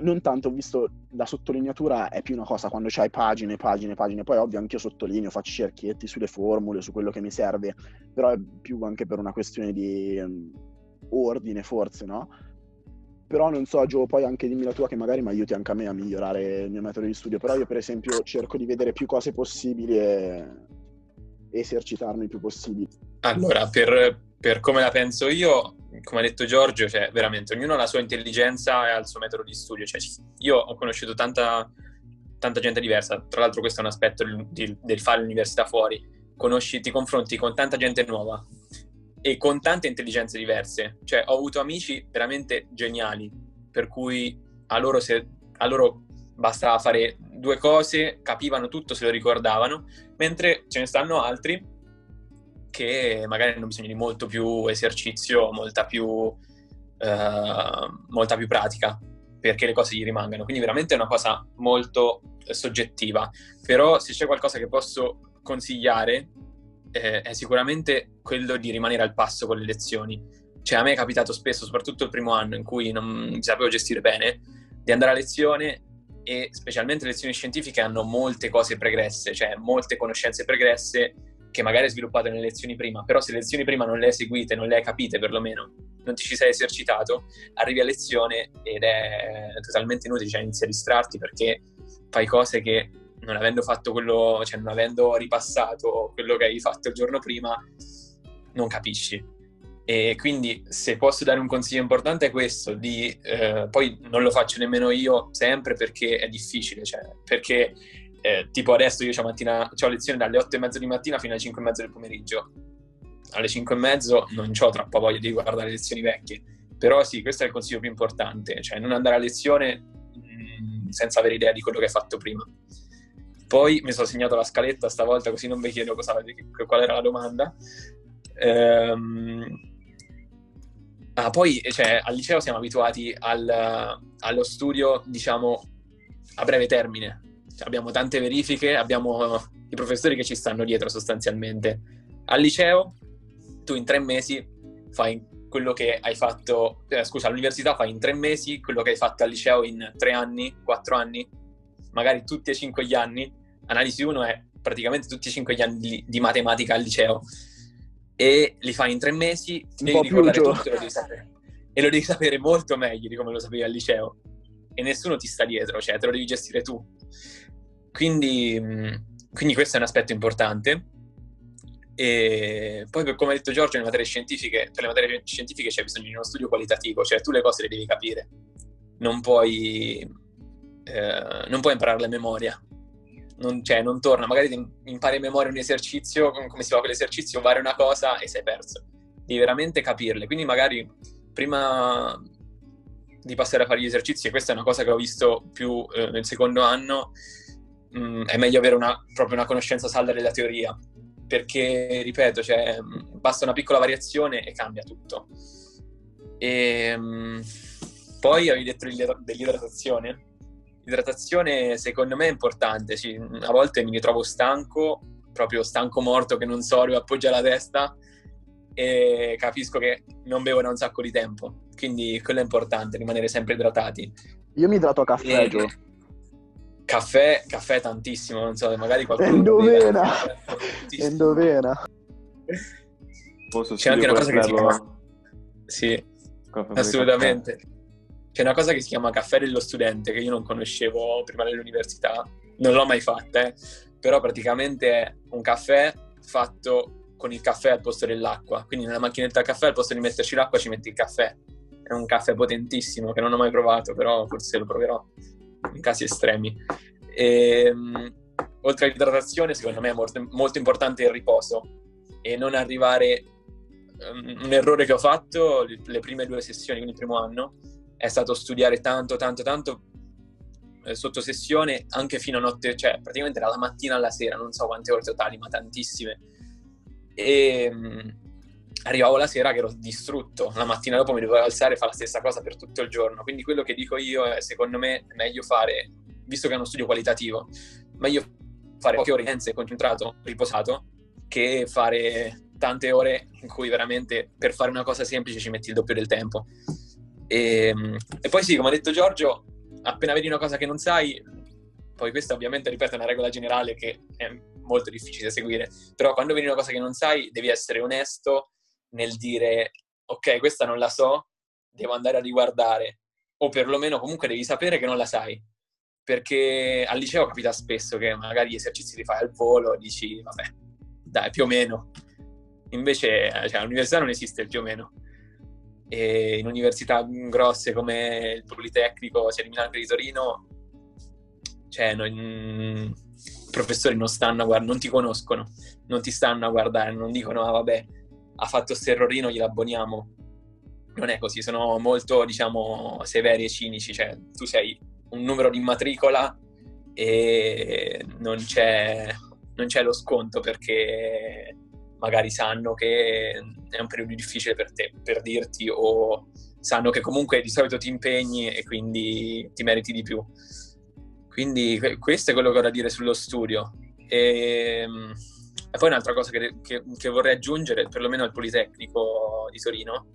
non tanto ho visto la sottolineatura è più una cosa quando c'hai pagine, pagine, pagine, poi ovvio anche io sottolineo, faccio cerchietti sulle formule, su quello che mi serve, però è più anche per una questione di um, ordine forse, no? Però non so, Gio, poi anche dimmi la tua che magari mi aiuti anche a me a migliorare il mio metodo di studio, però io per esempio cerco di vedere più cose possibili e esercitarmi il più possibile. Allora, per, per come la penso io, come ha detto Giorgio, cioè, veramente ognuno ha la sua intelligenza e ha il suo metodo di studio. Cioè, io ho conosciuto tanta, tanta gente diversa, tra l'altro questo è un aspetto di, del fare l'università fuori. Conosci, ti confronti con tanta gente nuova e con tante intelligenze diverse. Cioè, ho avuto amici veramente geniali, per cui a loro, se, a loro bastava fare due cose, capivano tutto, se lo ricordavano, mentre ce ne stanno altri che magari hanno bisogno di molto più esercizio, molta più, eh, molta più pratica perché le cose gli rimangano. Quindi veramente è una cosa molto soggettiva. Però se c'è qualcosa che posso consigliare eh, è sicuramente quello di rimanere al passo con le lezioni. Cioè a me è capitato spesso, soprattutto il primo anno in cui non sapevo gestire bene, di andare a lezione e specialmente le lezioni scientifiche hanno molte cose pregresse, cioè molte conoscenze pregresse che magari hai sviluppato nelle lezioni prima, però se le lezioni prima non le hai seguite, non le hai capite perlomeno, non ti ci sei esercitato, arrivi a lezione ed è totalmente inutile, cioè inizi a distrarti perché fai cose che non avendo fatto quello, cioè non avendo ripassato quello che hai fatto il giorno prima, non capisci. E quindi se posso dare un consiglio importante è questo, di, eh, poi non lo faccio nemmeno io sempre perché è difficile, cioè, perché eh, tipo adesso io ho lezione dalle 8 e mezzo di mattina fino alle 5 e mezzo del pomeriggio. Alle 5 e mezzo non ho troppa voglia di guardare le lezioni vecchie. Però sì, questo è il consiglio più importante, cioè non andare a lezione mh, mm, senza avere idea di quello che hai fatto prima. Poi mi sono segnato la scaletta stavolta così non vi chiedo cosa, qual era la domanda. Ehm... Ah, poi cioè, al liceo siamo abituati al, allo studio, diciamo, a breve termine, cioè, abbiamo tante verifiche, abbiamo i professori che ci stanno dietro sostanzialmente. Al liceo tu in tre mesi fai quello che hai fatto, eh, scusa, all'università fai in tre mesi quello che hai fatto al liceo in tre anni, quattro anni, magari tutti e cinque gli anni. Analisi 1 è praticamente tutti e cinque gli anni di, di, matematica al liceo e li fai in tre mesi, ti devi ricordare tutto e lo devi sapere. E lo devi sapere molto meglio di come lo sapevi al liceo. E nessuno ti sta dietro, cioè te lo devi gestire tu. Quindi, mm, quindi questo è un aspetto importante. E poi, come ha detto Giorgio, nelle materie scientifiche, per le materie scientifiche c'è bisogno di uno studio qualitativo, cioè tu le cose le devi capire, non puoi, eh, non puoi impararle a memoria. Non, cioè, non torna, magari impari a memoria un esercizio, come si fa quell'esercizio, fare una cosa e sei perso. Devi veramente capirle. Quindi magari prima di passare a fare gli esercizi, e questa è una cosa che ho visto più eh, nel secondo anno, mh, mm, è meglio avere una, proprio una conoscenza salda della teoria, perché, ripeto, cioè, basta una piccola variazione e cambia tutto. E, um, poi avevi detto dell'idratazione. L'idratazione secondo me è importante, sì. a volte mi ritrovo stanco, proprio stanco morto che non so dove appoggia la testa e capisco che non bevo da un sacco di tempo, quindi quello è importante, rimanere sempre idratati. Io mi idrato a caffè, Gio. Caffè, caffè tantissimo, non so, magari qualcuno... Endovena! Endovena! C'è anche una cosa che si chiama... Sì, assolutamente. C'è una cosa che si chiama caffè dello studente che io non conoscevo prima dell'università, non l'ho mai fatta, eh. però praticamente è un caffè fatto con il caffè al posto dell'acqua. Quindi nella macchinetta a caffè al posto di metterci l'acqua ci metti il caffè. È un caffè potentissimo che non ho mai provato, però forse lo proverò in casi estremi. E, um, oltre all'idratazione, secondo me è molto, molto importante il riposo e non arrivare. Um, un errore che ho fatto le prime due sessioni, quindi il primo anno, è stato studiare tanto, tanto, tanto eh, sotto sessione anche fino a notte, cioè praticamente dalla mattina alla sera, non so quante ore totali, ma tantissime. E um, arrivavo la sera che ero distrutto, la mattina dopo mi dovevo alzare e fare la stessa cosa per tutto il giorno. Quindi quello che dico io è, secondo me, è meglio fare, visto che è uno studio qualitativo, meglio fare poche ore intense, concentrato, riposato, che fare tante ore in cui veramente per fare una cosa semplice ci metti il doppio del tempo. E, ehm, e poi sì, come ha detto Giorgio, appena vedi una cosa che non sai, poi questa ovviamente, ripeto, è una regola generale che è molto difficile da seguire, però quando vedi una cosa che non sai devi essere onesto nel dire ok, questa non la so, devo andare a riguardare, o perlomeno comunque devi sapere che non la sai, perché al liceo capita spesso che magari gli esercizi li fai al volo, dici vabbè, dai, più o meno. Invece cioè, all'università non esiste il più o meno. E in università grosse come il Politecnico, sia di Milano di Torino, cioè non, i professori non stanno a guardare, non ti conoscono, non ti stanno a guardare, non dicono ah vabbè, ha fatto questo errorino, glielo abboniamo. Non è così, sono molto, diciamo, severi e cinici, cioè tu sei un numero di matricola e non c'è, non c'è lo sconto perché magari sanno che è un periodo difficile per te, per dirti, o sanno che comunque di solito ti impegni e quindi ti meriti di più. Quindi questo è quello che ho da dire sullo studio. E, e poi un'altra cosa che, che, che, vorrei aggiungere, perlomeno al Politecnico di Torino,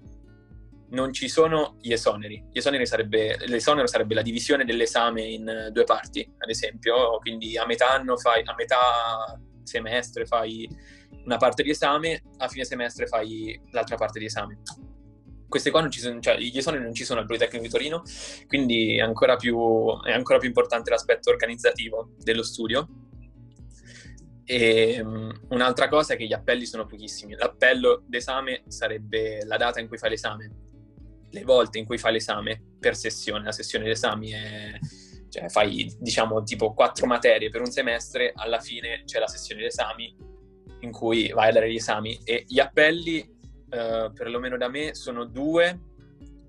non ci sono gli esoneri. Gli esoneri sarebbe, l'esonero sarebbe la divisione dell'esame in due parti, ad esempio, quindi a metà anno fai, a metà semestre fai una parte di esame, a fine semestre fai l'altra parte di esame. Queste qua non ci sono, cioè gli esoneri non ci sono al Politecnico di Torino, quindi è ancora più, è ancora più importante l'aspetto organizzativo dello studio e um, un'altra cosa è che gli appelli sono pochissimi. L'appello d'esame sarebbe la data in cui fai l'esame, le volte in cui fai l'esame per sessione. La sessione d'esami è, cioè fai diciamo tipo quattro materie per un semestre, alla fine c'è la sessione d'esami in cui vai a dare gli esami e gli appelli, eh, perlomeno da me, sono due,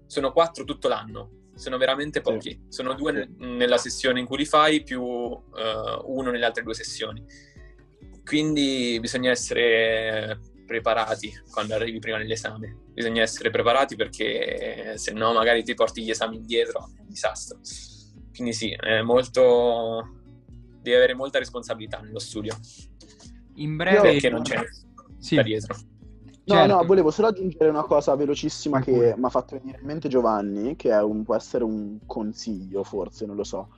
sono quattro tutto l'anno. Sono veramente pochi, sì. sono due sì. nella sessione in cui li fai più uh, uno nelle altre due sessioni quindi bisogna essere preparati quando arrivi prima dell'esame. Bisogna essere preparati perché se no magari ti porti gli esami indietro, è un disastro. Quindi sì, è molto... devi avere molta responsabilità nello studio. In breve... Perché non c'è sì. dietro. No, certo. no, volevo solo aggiungere una cosa velocissima che mi ha fatto venire in mente Giovanni, che un, può essere un consiglio, forse, non lo so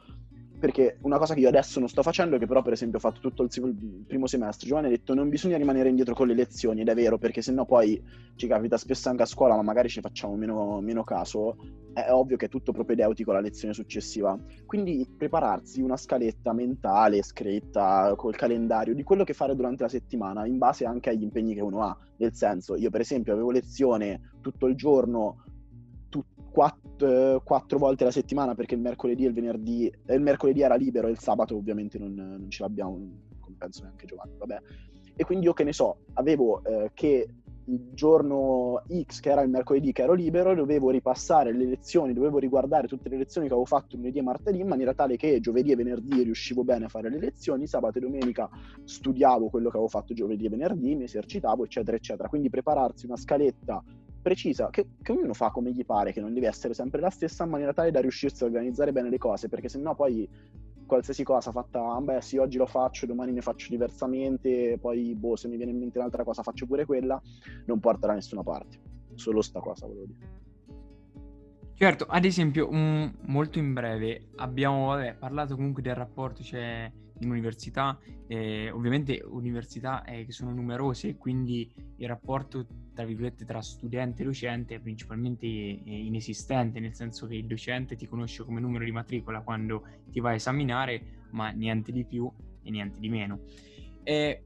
perché una cosa che io adesso non sto facendo, che però per esempio ho fatto tutto il, il, primo semestre, Giovanni ha detto non bisogna rimanere indietro con le lezioni, ed è vero, perché sennò poi ci capita spesso anche a scuola, ma magari ci facciamo meno, meno caso, è ovvio che è tutto propedeutico alla lezione successiva. Quindi prepararsi una scaletta mentale, scritta, col calendario, di quello che fare durante la settimana, in base anche agli impegni che uno ha. Nel senso, io per esempio avevo lezione tutto il giorno quattro, quattro, volte alla settimana perché il mercoledì e il venerdì, eh, il mercoledì era libero e il sabato ovviamente non, non ce l'abbiamo, come penso neanche Giovanni, vabbè. E quindi io che ne so, avevo eh, che il giorno X, che era il mercoledì che ero libero, dovevo ripassare le lezioni, dovevo riguardare tutte le lezioni che avevo fatto lunedì e martedì, in maniera tale che giovedì e venerdì riuscivo bene a fare le lezioni, sabato e domenica studiavo quello che avevo fatto giovedì e venerdì, mi esercitavo, eccetera, eccetera. Quindi prepararsi una scaletta precisa, che, che, ognuno fa come gli pare, che non deve essere sempre la stessa, in maniera tale da riuscirsi a organizzare bene le cose, perché sennò poi qualsiasi cosa fatta, ah, beh sì, oggi lo faccio, domani ne faccio diversamente, poi boh, se mi viene in mente un'altra cosa faccio pure quella, non porta da nessuna parte. Solo sta cosa, volevo dire. Certo, ad esempio, un, molto in breve, abbiamo vabbè, parlato comunque del rapporto cioè, in università, eh, ovviamente università eh, che sono numerose, quindi il rapporto tra virgolette tra studente e docente è principalmente inesistente, nel senso che il docente ti conosce come numero di matricola quando ti va a esaminare, ma niente di più e niente di meno. Eh,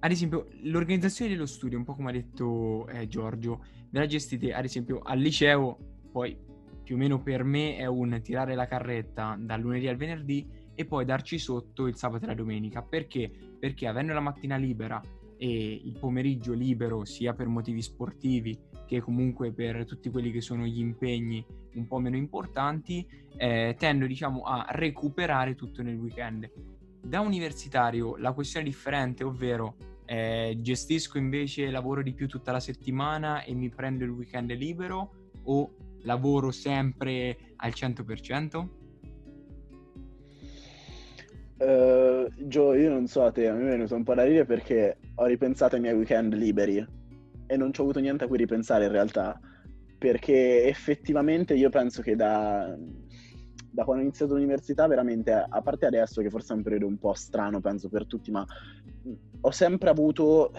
ad esempio, l'organizzazione dello studio, un po' come ha detto eh, Giorgio, ve la gestite ad esempio al liceo, poi più o meno per me è un tirare la carretta dal lunedì al venerdì e poi darci sotto il sabato e la domenica. Perché? Perché avendo la mattina libera e il pomeriggio libero sia per motivi sportivi che comunque per tutti quelli che sono gli impegni un po' meno importanti, eh, tendo diciamo a recuperare tutto nel weekend. Da universitario la questione è differente, ovvero eh, gestisco invece lavoro di più tutta la settimana e mi prendo il weekend libero o lavoro sempre al 100%? Uh, Gio, io non so a te, a me è venuto un po' da ridere perché ho ripensato ai miei weekend liberi e non ci ho avuto niente a cui ripensare in realtà, perché effettivamente io penso che da, da quando ho iniziato l'università, veramente, a parte adesso che forse è un periodo un po' strano, penso per tutti, ma ho sempre avuto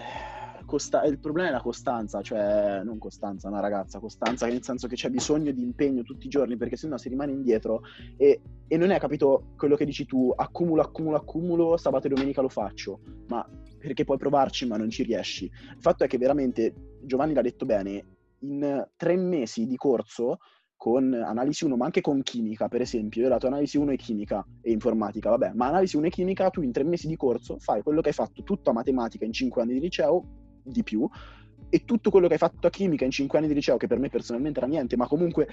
costa- il problema è la costanza, cioè non costanza, una ragazza, costanza nel senso che c'è bisogno di impegno tutti i giorni perché sennò si rimane indietro e, e non è capito quello che dici tu, accumulo, accumulo, accumulo, sabato e domenica lo faccio, ma perché puoi provarci ma non ci riesci. Il fatto è che veramente, Giovanni l'ha detto bene, in tre mesi di corso con analisi 1, ma anche con chimica, per esempio. Io ho dato analisi 1 e chimica e informatica, vabbè, ma analisi 1 e chimica tu in tre mesi di corso fai quello che hai fatto tutta matematica in cinque anni di liceo di più e tutto quello che hai fatto a chimica in 5 anni di liceo, che per me personalmente era niente, ma comunque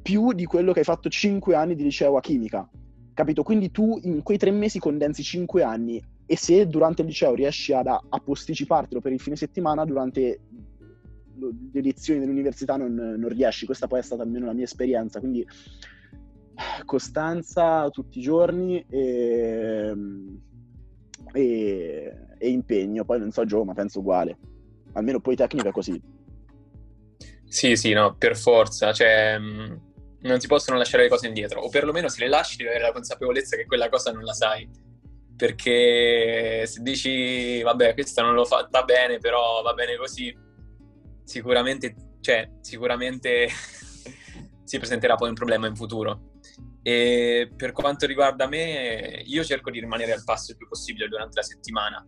più di quello che hai fatto 5 anni di liceo a chimica. Capito? Quindi tu in quei tre mesi condensi 5 anni e se durante il liceo riesci ad, a posticipartelo per il fine settimana, durante le lezioni dell'università non, non riesci. Questa poi è stata almeno la mia esperienza. Quindi costanza tutti i giorni e e, e impegno. Poi non so Gio, ma penso uguale. Almeno poi tecnica così. Sì, sì, no, per forza. Cioè, mm, non si possono lasciare le cose indietro. O perlomeno se le lasci devi avere la consapevolezza che quella cosa non la sai. Perché se dici, vabbè, questa non l'ho fatta bene, però va bene così, sicuramente, cioè, sicuramente si presenterà poi un problema in futuro. E per quanto riguarda me, io cerco di rimanere al passo il più possibile durante la settimana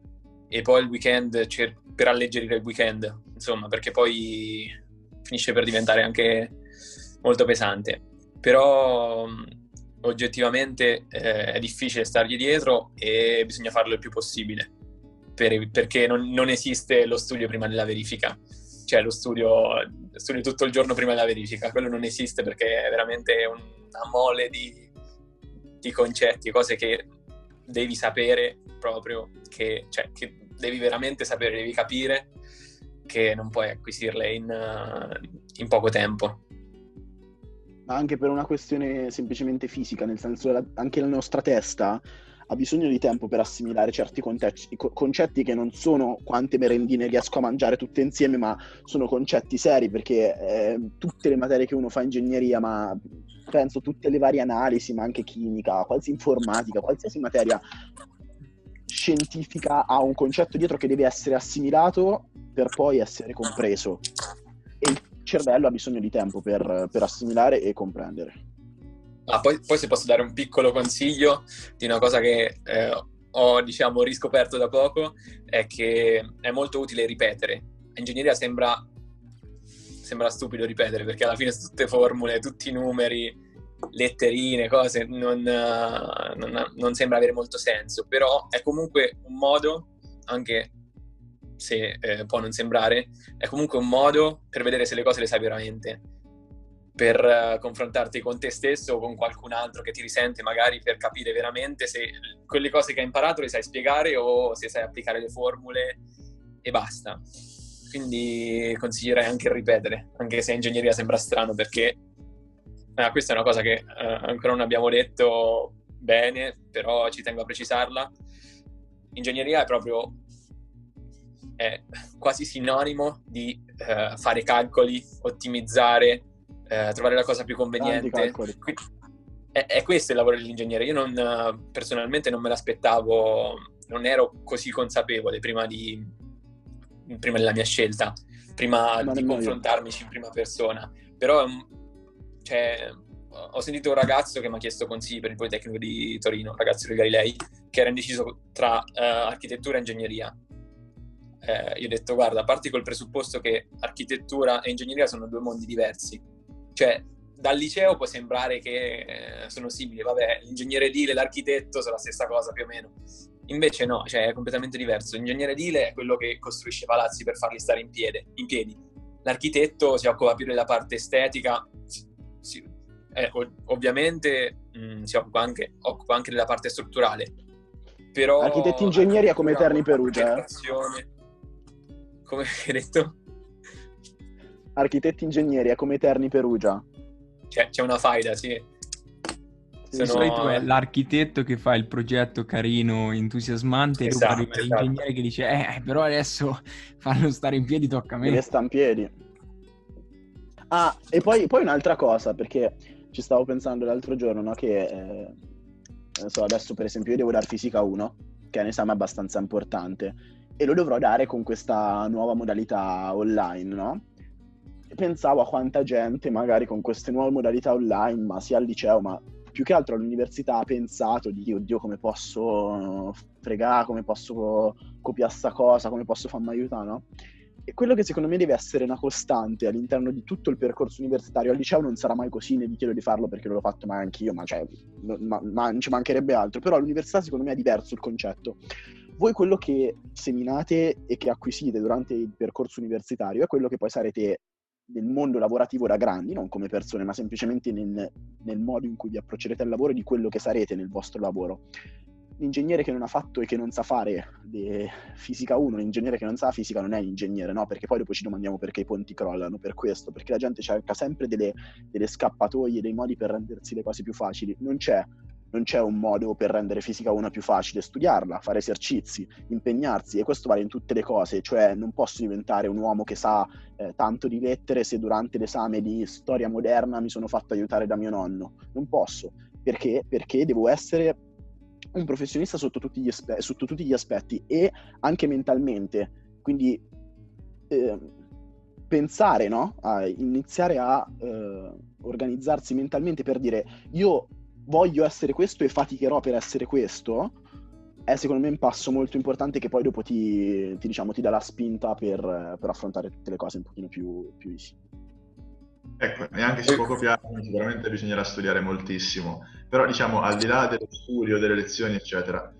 e poi il weekend cer- per alleggerire il weekend, insomma, perché poi finisce per diventare anche molto pesante. Però oggettivamente eh, è difficile stargli dietro e bisogna farlo il più possibile. Per, perché non, non, esiste lo studio prima della verifica. Cioè lo studio, studio tutto il giorno prima della verifica, quello non esiste perché è veramente una mole di, di concetti, cose che devi sapere proprio, che, cioè, che devi veramente sapere, devi capire che non puoi acquisirle in, in poco tempo ma anche per una questione semplicemente fisica, nel senso che anche la nostra testa ha bisogno di tempo per assimilare certi concetti, concetti che non sono quante merendine riesco a mangiare tutte insieme, ma sono concetti seri perché eh, tutte le materie che uno fa ingegneria, ma penso tutte le varie analisi, ma anche chimica, qualsiasi informatica, qualsiasi materia scientifica ha un concetto dietro che deve essere assimilato per poi essere compreso. Cervello ha bisogno di tempo per, per assimilare e comprendere. Ah, poi, poi, se posso dare un piccolo consiglio di una cosa che eh, ho diciamo riscoperto da poco è che è molto utile ripetere. Ingegneria sembra, sembra stupido ripetere perché alla fine sono tutte formule, tutti i numeri, letterine, cose, non, non, non sembra avere molto senso, però è comunque un modo, anche se eh, può non sembrare, è comunque un modo per vedere se le cose le sai veramente per uh, confrontarti con te stesso o con qualcun altro che ti risente, magari per capire veramente se quelle cose che hai imparato le sai spiegare o se sai applicare le formule e basta. quindi consiglierei anche il ripetere, anche se ingegneria sembra strano perché eh, questa è una cosa che eh, ancora non abbiamo detto bene, però ci tengo a precisarla. Ingegneria è proprio è quasi sinonimo di eh, fare calcoli, ottimizzare, eh, trovare la cosa più conveniente. È, è, questo il lavoro dell'ingegnere. Io non, personalmente non me l'aspettavo, non ero così consapevole prima, di, prima della mia scelta, prima Ma di confrontarmici in prima persona. Però cioè, ho sentito un ragazzo che mi ha chiesto consigli per il Politecnico di Torino, un ragazzo di Galilei, che era indeciso tra uh, architettura e ingegneria eh, io ho detto guarda, parti col presupposto che architettura e ingegneria sono due mondi diversi. Cioè, dal liceo può sembrare che eh, sono simili, vabbè, l'ingegnere edile e l'architetto sono la stessa cosa più o meno. Invece no, cioè è completamente diverso. L'ingegnere edile è quello che costruisce palazzi per farli stare in, piede, in piedi. L'architetto si occupa più della parte estetica, si, eh, ovviamente mh, mm, si occupa anche, occupa anche, della parte strutturale. Però, Architetti ingegneria come Terni Perugia. Eh? Come hai detto? Architetti ingegneri, è come Eterni Perugia. C'è, c'è una faida, sì. Sono... Di solito è l'architetto che fa il progetto carino, entusiasmante, esatto, e dopo esatto. l'ingegnere che dice, eh, però adesso farlo stare in piedi tocca a me. Stare in piedi. Ah, e poi, poi, un'altra cosa, perché ci stavo pensando l'altro giorno, no, che, eh, so, adesso per esempio io devo dare fisica 1, che è un esame abbastanza importante, e lo dovrò dare con questa nuova modalità online, no? E pensavo a quanta gente magari con queste nuove modalità online, ma sia al liceo, ma più che altro all'università ha pensato di oddio come posso fregare, come posso copiare sta cosa, come posso farmi aiutare, no? E quello che secondo me deve essere una costante all'interno di tutto il percorso universitario, al liceo non sarà mai così, ne vi chiedo di farlo perché l'ho fatto mai anch'io, ma, cioè, ma, ma ci mancherebbe altro, però all'università secondo me è diverso il concetto voi quello che seminate e che acquisite durante il percorso universitario è quello che poi sarete nel mondo lavorativo da grandi, non come persone, ma semplicemente nel, nel modo in cui vi approccerete al lavoro e di quello che sarete nel vostro lavoro. L'ingegnere che non ha fatto e che non sa fare fisica 1, l'ingegnere che non sa fisica non è ingegnere, no? Perché poi dopo ci domandiamo perché i ponti crollano, per questo, perché la gente cerca sempre delle, delle scappatoie, dei modi per rendersi le cose più facili. Non c'è non c'è un modo per rendere fisica 1 più facile, studiarla, fare esercizi, impegnarsi e questo vale in tutte le cose, cioè non posso diventare un uomo che sa eh, tanto di lettere se durante l'esame di storia moderna mi sono fatto aiutare da mio nonno, non posso, perché? Perché devo essere un professionista sotto tutti gli, aspe- sotto tutti gli aspetti e anche mentalmente, quindi eh, pensare, no? A iniziare a eh, organizzarsi mentalmente per dire io voglio essere questo e faticherò per essere questo, è secondo me un passo molto importante che poi dopo ti, ti, diciamo, ti dà la spinta per, per, affrontare tutte le cose un pochino più, più easy. Ecco, neanche si può copiare, sicuramente bisognerà studiare moltissimo, però diciamo al di là dello studio, delle lezioni, eccetera,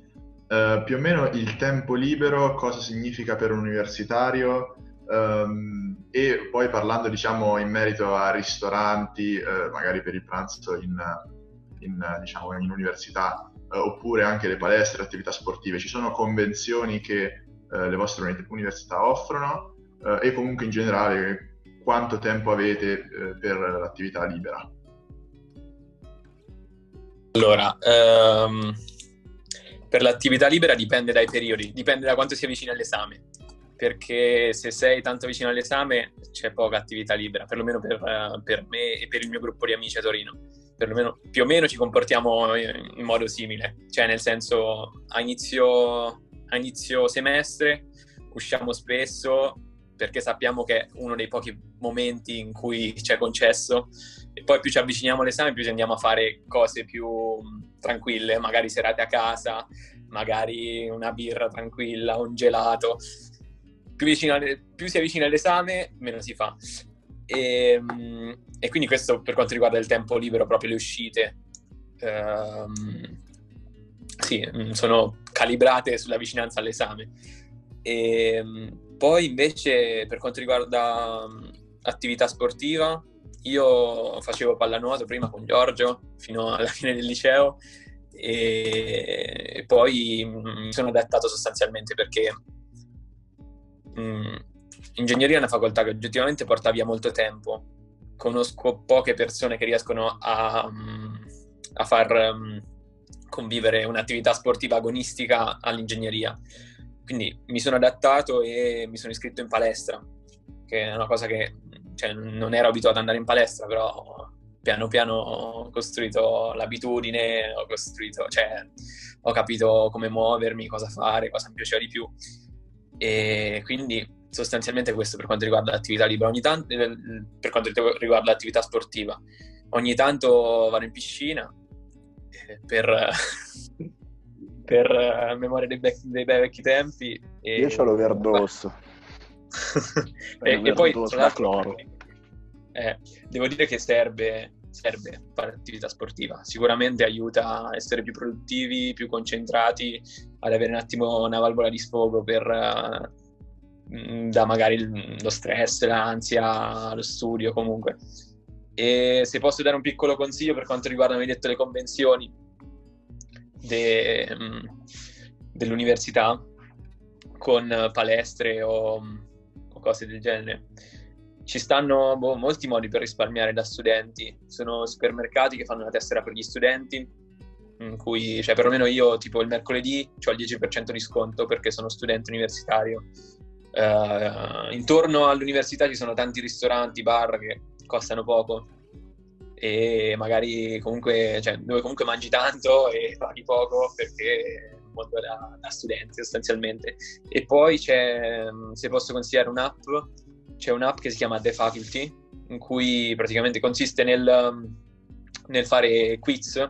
eh, più o meno il tempo libero cosa significa per un universitario um, e poi parlando diciamo in merito a ristoranti, eh, magari per il pranzo in, in, diciamo, in università eh, oppure anche le palestre, le attività sportive. Ci sono convenzioni che eh, le vostre università offrono eh, e comunque in generale quanto tempo avete eh, per l'attività libera. Allora, um, per l'attività libera dipende dai periodi, dipende da quanto si avvicina all'esame perché se sei tanto vicino all'esame c'è poca attività libera, perlomeno per, per, me e per il mio gruppo di amici a Torino. Perlomeno, più o meno ci comportiamo in, modo simile, cioè nel senso a inizio, a inizio semestre usciamo spesso perché sappiamo che è uno dei pochi momenti in cui c'è concesso. E poi più ci avviciniamo all'esame più andiamo a fare cose più tranquille, magari serate a casa, magari una birra tranquilla, un gelato. Più, vicino più si avvicina all'esame, meno si fa. E, ehm, e, quindi questo per quanto riguarda il tempo libero, proprio le uscite, ehm, sì, mm, sono calibrate sulla vicinanza all'esame. E, ehm, poi invece per quanto riguarda mm, attività sportiva, io facevo pallanuoto prima con Giorgio fino alla fine del liceo e poi mm, mi sono adattato sostanzialmente perché mh, ingegneria è una facoltà che oggettivamente porta via molto tempo. Conosco poche persone che riescono a, mm, a far um, convivere un'attività sportiva agonistica all'ingegneria. Quindi mi sono adattato e mi sono iscritto in palestra, che è una cosa che cioè, non ero abituato ad andare in palestra, però piano piano ho costruito l'abitudine, ho costruito, cioè, ho capito come muovermi, cosa fare, cosa mi piaceva di più. E quindi sostanzialmente questo per quanto riguarda l'attività libera, ogni tanto, eh, per quanto riguarda l'attività sportiva. Ogni tanto vado in piscina eh, per, per uh, memoria dei, be- dei bei vecchi tempi. E... Io ho l'overdose. e, e poi, tra l'altro, eh, devo dire che serve, serve fare attività sportiva. Sicuramente aiuta a essere più produttivi, più concentrati, ad avere un attimo una valvola di sfogo per, da magari lo stress, l'ansia, lo studio comunque. E se posso dare un piccolo consiglio per quanto riguarda, mi detto, le convenzioni de, um, dell'università con palestre o, o cose del genere ci stanno boh, molti modi per risparmiare da studenti. Sono supermercati che fanno una tessera per gli studenti, in cui, cioè perlomeno io, tipo il mercoledì, ho il 10% di sconto perché sono studente universitario. Uh, intorno all'università ci sono tanti ristoranti, bar che costano poco e magari comunque, cioè, dove comunque mangi tanto e paghi poco perché è un mondo da, da studenti sostanzialmente. E poi c'è, se posso consigliare un'app c'è un'app che si chiama The Faculty, in cui praticamente consiste nel, um, nel fare quiz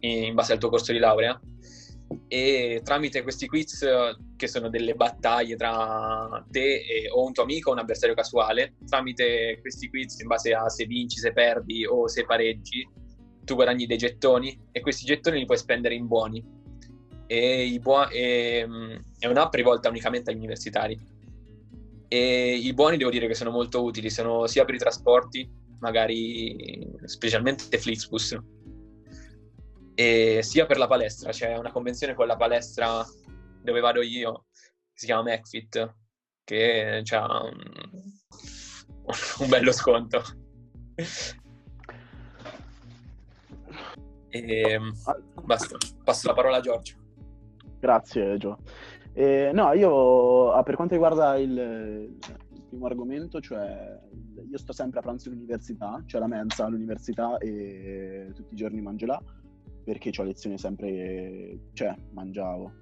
in base al tuo corso di laurea e tramite questi quiz che sono delle battaglie tra te e, o un tuo amico o un avversario casuale, tramite questi quiz in base a se vinci, se perdi o se pareggi, tu guadagni dei gettoni e questi gettoni li puoi spendere in buoni. E, buo- e um, è un'app rivolta unicamente agli universitari e i buoni devo dire che sono molto utili, sono sia per i trasporti, magari specialmente Flixbus, sia per la palestra. C'è una convenzione con la palestra dove vado io, si chiama MacFit, che ha un, un bello sconto. E basta, passo la parola a Giorgio. Grazie Gio. Eh, no, io ah, per quanto riguarda il, il, primo argomento, cioè io sto sempre a pranzo all'università, cioè la mensa all'università e tutti i giorni mangio là, perché ho lezioni sempre, cioè mangiavo,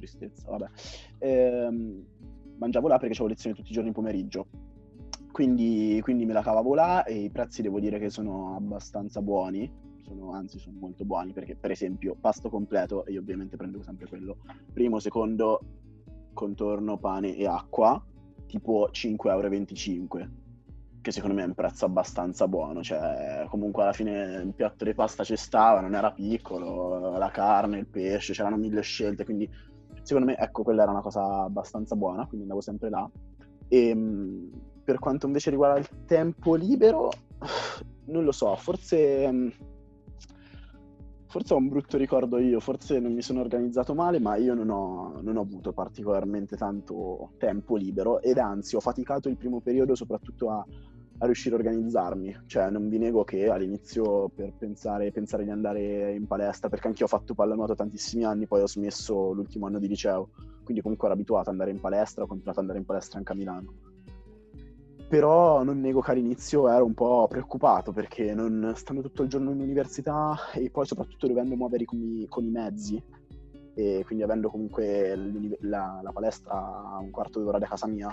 tristezza, vabbè, eh, mangiavo là perché avevo lezioni tutti i giorni pomeriggio. Quindi, quindi me la cavavo là e i prezzi devo dire che sono abbastanza buoni. Sono, anzi sono molto buoni perché per esempio pasto completo, e io ovviamente prendo sempre quello, primo, secondo, contorno, pane e acqua, tipo 5,25 euro, che secondo me è un prezzo abbastanza buono, cioè comunque alla fine il piatto di pasta ci stava, non era piccolo, la carne, il pesce, c'erano mille scelte, quindi secondo me ecco quella era una cosa abbastanza buona, quindi andavo sempre là. E ehm, per quanto invece riguarda il tempo libero, non lo so, forse Forse ho un brutto ricordo io, forse non mi sono organizzato male, ma io non ho, non ho, avuto particolarmente tanto tempo libero ed anzi ho faticato il primo periodo soprattutto a, a riuscire a organizzarmi. Cioè non vi nego che all'inizio per pensare, pensare di andare in palestra, perché anche io ho fatto pallanuoto tantissimi anni, poi ho smesso l'ultimo anno di liceo, quindi comunque ero abituato ad andare in palestra, ho continuato ad andare in palestra anche a Milano però non nego che all'inizio ero un po' preoccupato perché non stando tutto il giorno in università e poi soprattutto dovendo muovere con i, con i mezzi e quindi avendo comunque la, la, palestra a un quarto d'ora da casa mia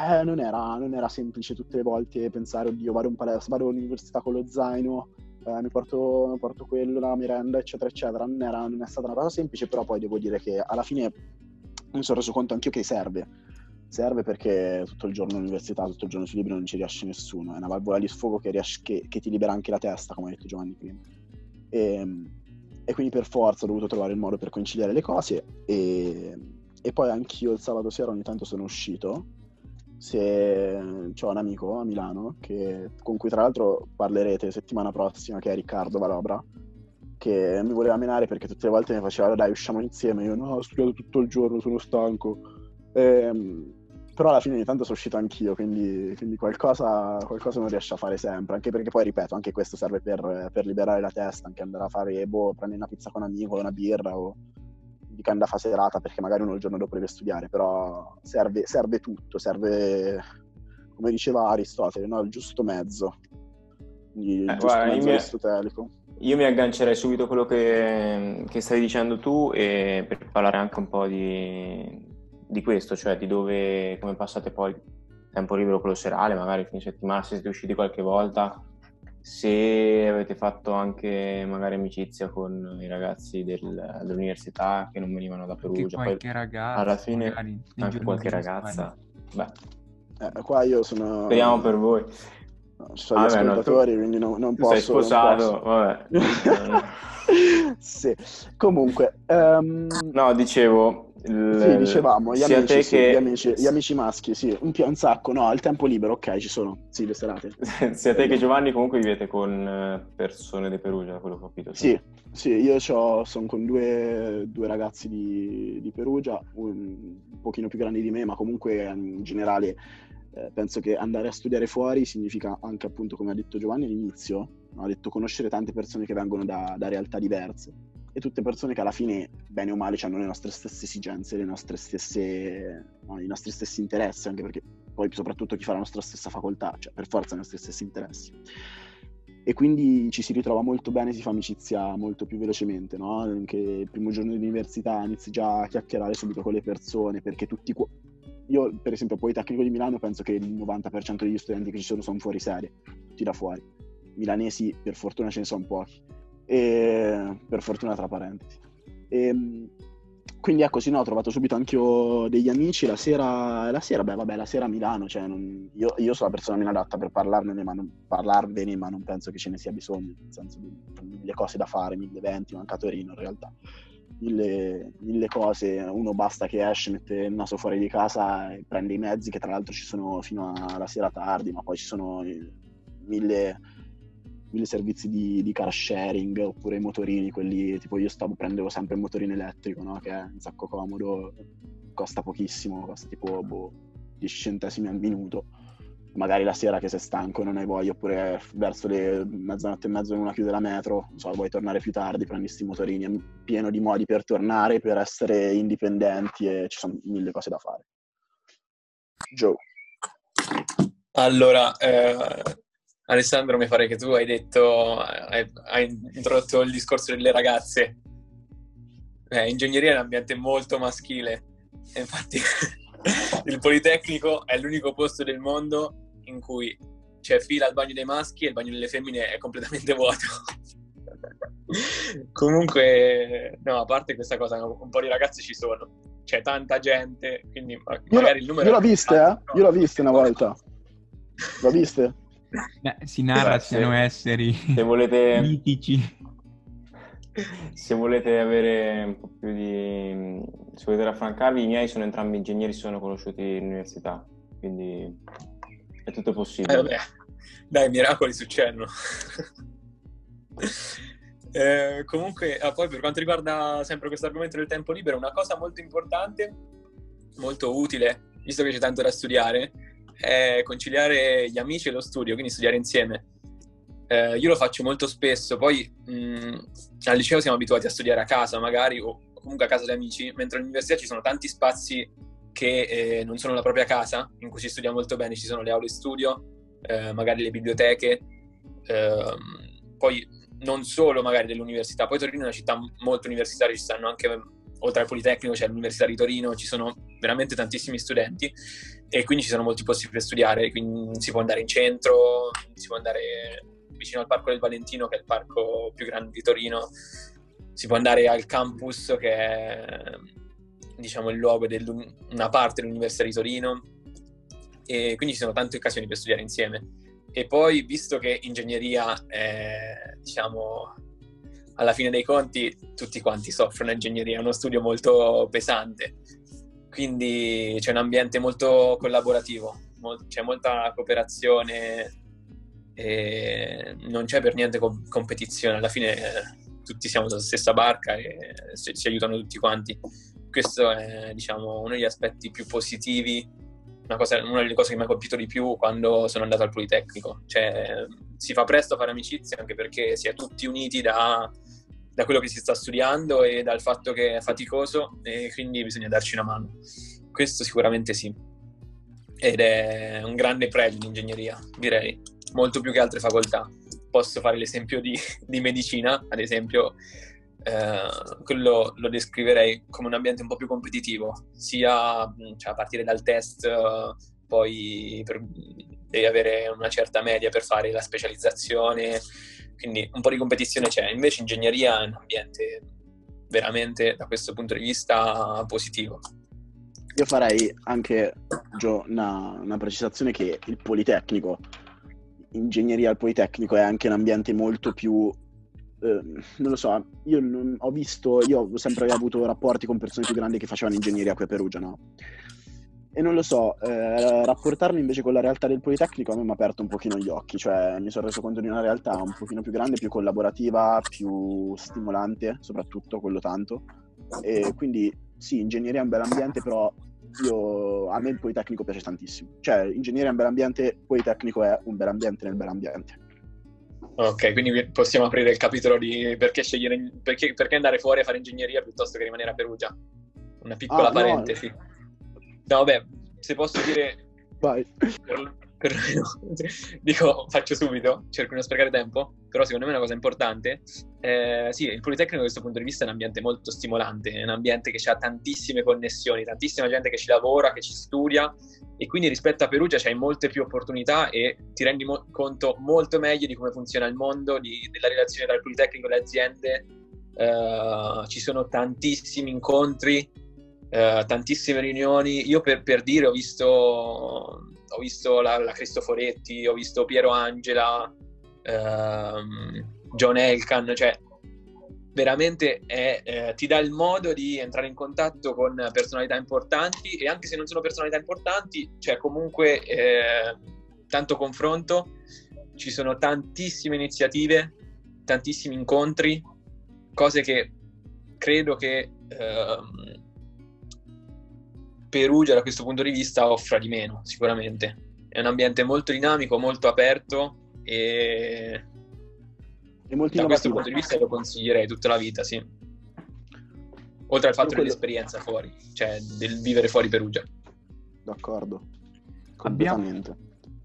eh, non, era, non, era, semplice tutte le volte pensare oddio vado in palestra, vado all'università con lo zaino eh, mi, porto, mi, porto, quello, la merenda eccetera eccetera non, era, non è stata una cosa semplice però poi devo dire che alla fine mi sono reso conto anch'io che serve serve perché tutto il giorno all'università, tutto il giorno sui libri non ci riesce nessuno, è una valvola di sfogo che, riesce, che, che ti libera anche la testa, come ha detto Giovanni prima. E, ehm, e, quindi per forza ho dovuto trovare il modo per conciliare le cose e, e poi anch'io il sabato sera ogni tanto sono uscito. Se ho un amico a Milano che, con cui tra l'altro parlerete settimana prossima, che è Riccardo Valobra, che mi voleva menare perché tutte le volte mi faceva dai usciamo insieme, io no ho studiato tutto il giorno, sono stanco. Ehm, però alla fine ogni tanto sono uscito anch'io, quindi, quindi qualcosa, qualcosa, non riesce a fare sempre, anche perché poi, ripeto, anche questo serve per, per liberare la testa, anche andare a fare, boh, prendere una pizza con un amico, una birra o weekend a fa serata, perché magari uno il giorno dopo deve studiare, però serve, serve tutto, serve, come diceva Aristotele, no? il giusto mezzo, il eh, giusto guarda, mezzo mi... aristotelico. Io mi aggancerei subito a quello che, che stai dicendo tu e per parlare anche un po' di, di questo, cioè di dove, come passate poi tempo libero quello serale, magari fine settimana, se siete usciti qualche volta, se avete fatto anche magari amicizia con i ragazzi del, dell'università che non venivano da Perugia. Anche qualche ragazza, alla fine anche qualche ragazza. Beh. Eh, qua io sono... Speriamo per voi. No, ci sono ah, gli ascoltatori, no, tu... quindi non, non posso... Sei sposato, vabbè. sì, comunque... Um... No, dicevo, il, sì, dicevamo, gli amici, che... sì, gli, amici, gli amici, maschi, sì, un, un, sacco, no, al tempo libero, ok, ci sono, sì, le serate. sia te che Giovanni comunque vivete con eh, persone di Perugia, quello che ho capito. Sì, sì, io sono con due, due ragazzi di, di Perugia, un, un, pochino più grandi di me, ma comunque in generale eh, penso che andare a studiare fuori significa anche appunto, come ha detto Giovanni all'inizio, ha detto conoscere tante persone che vengono da, da realtà diverse e tutte persone che alla fine, bene o male, hanno le nostre stesse esigenze, le nostre stesse, no, i nostri stessi interessi, anche perché poi soprattutto chi fa la nostra stessa facoltà, cioè per forza i nostri stessi interessi. E quindi ci si ritrova molto bene, si fa amicizia molto più velocemente, no? Anche il primo giorno di università inizi già a chiacchierare subito con le persone, perché tutti... Io, per esempio, al Politecnico di Milano penso che il 90% degli studenti che ci sono sono fuori serie, tutti da fuori. Milanesi, per fortuna, ce ne sono pochi e, per fortuna tra parentesi. E, ehm, quindi ecco, sì, no, ho trovato subito anche io degli amici. La sera, la sera beh, vabbè, la sera a Milano, cioè, non, io, io, sono la persona meno adatta per parlarne, ma non, parlarvene, ma non penso che ce ne sia bisogno, nel senso di mille cose da fare, mille eventi, manca Torino in realtà. Mille, mille, cose, uno basta che esce, mette il naso fuori di casa e prende i mezzi, che tra l'altro ci sono fino alla sera tardi, ma poi ci sono mille mille servizi di, di, car sharing oppure i motorini, quelli tipo io stavo, prendevo sempre il motorino elettrico, no? che è un sacco comodo, costa pochissimo, costa tipo boh, 10 centesimi al minuto. Magari la sera che sei stanco e non hai voglia, oppure verso le mezzanotte e mezzo in una chiude la metro, non so, vuoi tornare più tardi, prendi questi motorini, è pieno di modi per tornare, per essere indipendenti e ci sono mille cose da fare. Joe. Allora, eh, Alessandro, mi pare che tu hai detto, hai, hai introdotto il discorso delle ragazze. Eh, ingegneria è un ambiente molto maschile, e infatti il Politecnico è l'unico posto del mondo in cui c'è fila al bagno dei maschi e il bagno delle femmine è completamente vuoto. Comunque, no, a parte questa cosa, un po' di ragazze ci sono. C'è tanta gente, quindi magari il numero... Io l'ho viste, eh? Io l'ho viste una volta. L'ho viste? Eh, si narra Grazie. siano esseri se volete, mitici. Se volete avere un po' più di... se volete raffrancarvi, i miei sono entrambi ingegneri, sono conosciuti in università, quindi è tutto possibile. Eh, Dai, miracoli succedono. eh, comunque, ah, poi per quanto riguarda sempre questo argomento del tempo libero, una cosa molto importante, molto utile, visto che c'è tanto da studiare, è conciliare gli amici e lo studio, quindi studiare insieme. Eh, io lo faccio molto spesso, poi mh, al liceo siamo abituati a studiare a casa magari o comunque a casa di amici, mentre all'università ci sono tanti spazi che eh, non sono la propria casa, in cui si studia molto bene, ci sono le aule studio, eh, magari le biblioteche, ehm, poi non solo magari dell'università, poi Torino è una città molto universitaria, ci stanno anche oltre al Politecnico c'è l'Università di Torino, ci sono veramente tantissimi studenti e quindi ci sono molti posti per studiare, quindi si può andare in centro, si può andare vicino al Parco del Valentino che è il parco più grande di Torino, si può andare al campus che è diciamo il luogo di una parte dell'Università di Torino e quindi ci sono tante occasioni per studiare insieme. E poi, visto che ingegneria è, diciamo, alla fine dei conti tutti quanti soffrono ingegneria, è uno studio molto pesante, quindi c'è un ambiente molto collaborativo, mol- c'è molta cooperazione non c'è per niente co- competizione, alla fine eh, tutti siamo sulla stessa barca e si, si aiutano tutti quanti. Questo è diciamo, uno degli aspetti più positivi una, cosa, una delle cose che mi ha colpito di più quando sono andato al Politecnico. Cioè, si fa presto a fare amicizia anche perché si è tutti uniti da, da quello che si sta studiando e dal fatto che è faticoso e quindi bisogna darci una mano. Questo sicuramente sì. Ed è un grande pregio di ingegneria, direi, molto più che altre facoltà. Posso fare l'esempio di, di medicina, ad esempio, eh, quello lo descriverei come un ambiente un po' più competitivo, sia cioè, a partire dal test, poi per, devi avere una certa media per fare la specializzazione, quindi un po' di competizione c'è. Invece ingegneria è un ambiente veramente da questo punto di vista positivo. Io farei anche Gio, una, una precisazione che il Politecnico, ingegneria al Politecnico è anche un ambiente molto più Ehm, non lo so, io non, ho visto, io ho sempre avuto rapporti con persone più grandi che facevano ingegneria qui a Perugia, no? E non lo so, eh, rapportarmi invece con la realtà del Politecnico a me mi ha aperto un pochino gli occhi, cioè mi sono reso conto di una realtà un pochino più grande, più collaborativa, più stimolante, soprattutto quello tanto. E quindi sì, ingegneria è un bel ambiente, però io, a me il Politecnico piace tantissimo. Cioè, ingegneria è un bel ambiente, Politecnico è un bel ambiente nel bel ambiente. Ok, quindi possiamo aprire il capitolo di perché scegliere perché, perché andare fuori a fare ingegneria piuttosto che rimanere a Perugia. Una piccola ah, parentesi. No. no, vabbè, se posso dire Vai. Per, dico, faccio subito, cerco di non sprecare tempo, però secondo me è una cosa importante. Eh, sì, il Politecnico da questo punto di vista è un ambiente molto stimolante, è un ambiente che ha tantissime connessioni, tantissima gente che ci lavora, che ci studia e quindi rispetto a Perugia c'hai molte più opportunità e ti rendi mo- conto molto meglio di come funziona il mondo, di, della relazione tra il Politecnico e le aziende. Uh, ci sono tantissimi incontri, uh, tantissime riunioni. Io per, per dire ho visto, ho visto la, la, Cristoforetti, ho visto Piero Angela, uh, John Elkan, cioè veramente è, eh, ti dà il modo di entrare in contatto con personalità importanti e anche se non sono personalità importanti c'è comunque eh, tanto confronto, ci sono tantissime iniziative, tantissimi incontri, cose che credo che eh, Perugia da questo punto di vista offra di meno sicuramente. È un ambiente molto dinamico, molto aperto e da questo punto di vista lo consiglierei tutta la vita, sì. Oltre al fatto quello... dell'esperienza fuori, cioè del vivere fuori Perugia. D'accordo. Abbiamo,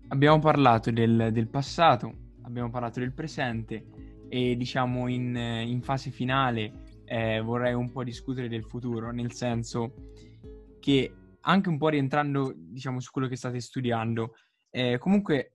abbiamo parlato del, del, passato, abbiamo parlato del presente e diciamo in, in fase finale eh, vorrei un po' discutere del futuro, nel senso che anche un po' rientrando diciamo su quello che state studiando, eh, comunque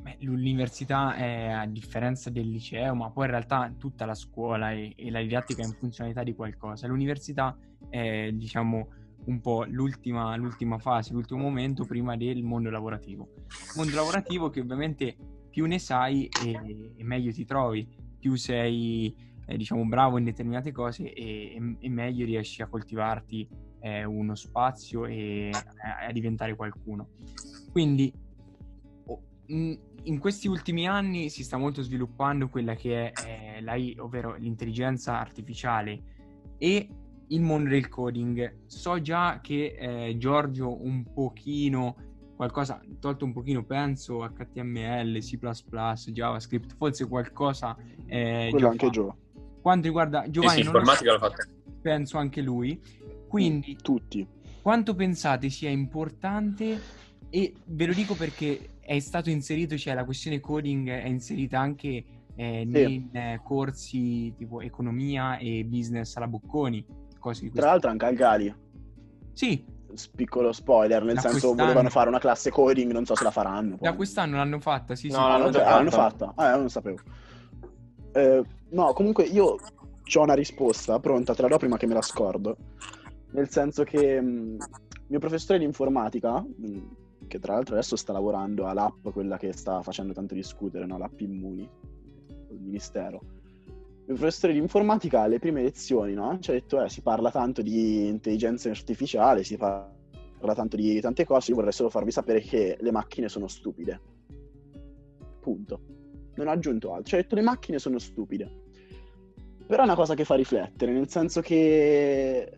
Beh, l'università è a differenza del liceo, ma poi in realtà tutta la scuola e, e, la didattica è in funzionalità di qualcosa. L'università è, diciamo, un po' l'ultima, l'ultima fase, l'ultimo momento prima del mondo lavorativo. Mondo lavorativo che ovviamente più ne sai e, e meglio ti trovi, più sei, eh, diciamo, bravo in determinate cose e, e meglio riesci a coltivarti eh, uno spazio e a, diventare qualcuno. Quindi in questi ultimi anni si sta molto sviluppando quella che è eh, l'AI, ovvero l'intelligenza artificiale e il mondo del coding. So già che eh, Giorgio un pochino, qualcosa, tolto un pochino, penso HTML, C++, JavaScript, forse qualcosa... Eh, Quello anche Gio. Quanto riguarda Giovanni... Sì, sì, informatica l'ha fatta. Penso anche lui. Quindi... Tutti. Quanto pensate sia importante, e ve lo dico perché è stato inserito, cioè la questione coding è inserita anche eh, sì. nei eh, corsi tipo economia e business alla Bocconi. Tra l'altro anche al Gali. Sì. Piccolo spoiler, nel da senso quest'anno... volevano fare una classe coding, non so se la faranno. Poi. Da quest'anno l'hanno fatta, sì, no, sì. L'hanno, fatta. l'hanno fatta. Ah, non sapevo. Eh, no, comunque io ho una risposta pronta, te la do prima che me la scordo. Nel senso che mh, mio professore di informatica, mh, che tra l'altro adesso sta lavorando all'app, quella che sta facendo tanto discutere, no? l'app Immuni, il ministero. Il professore di informatica alle prime lezioni no? ci ha detto eh, si parla tanto di intelligenza artificiale, si parla tanto di tante cose, io vorrei solo farvi sapere che le macchine sono stupide. Punto. Non ha aggiunto altro, ci ha detto le macchine sono stupide. Però è una cosa che fa riflettere, nel senso che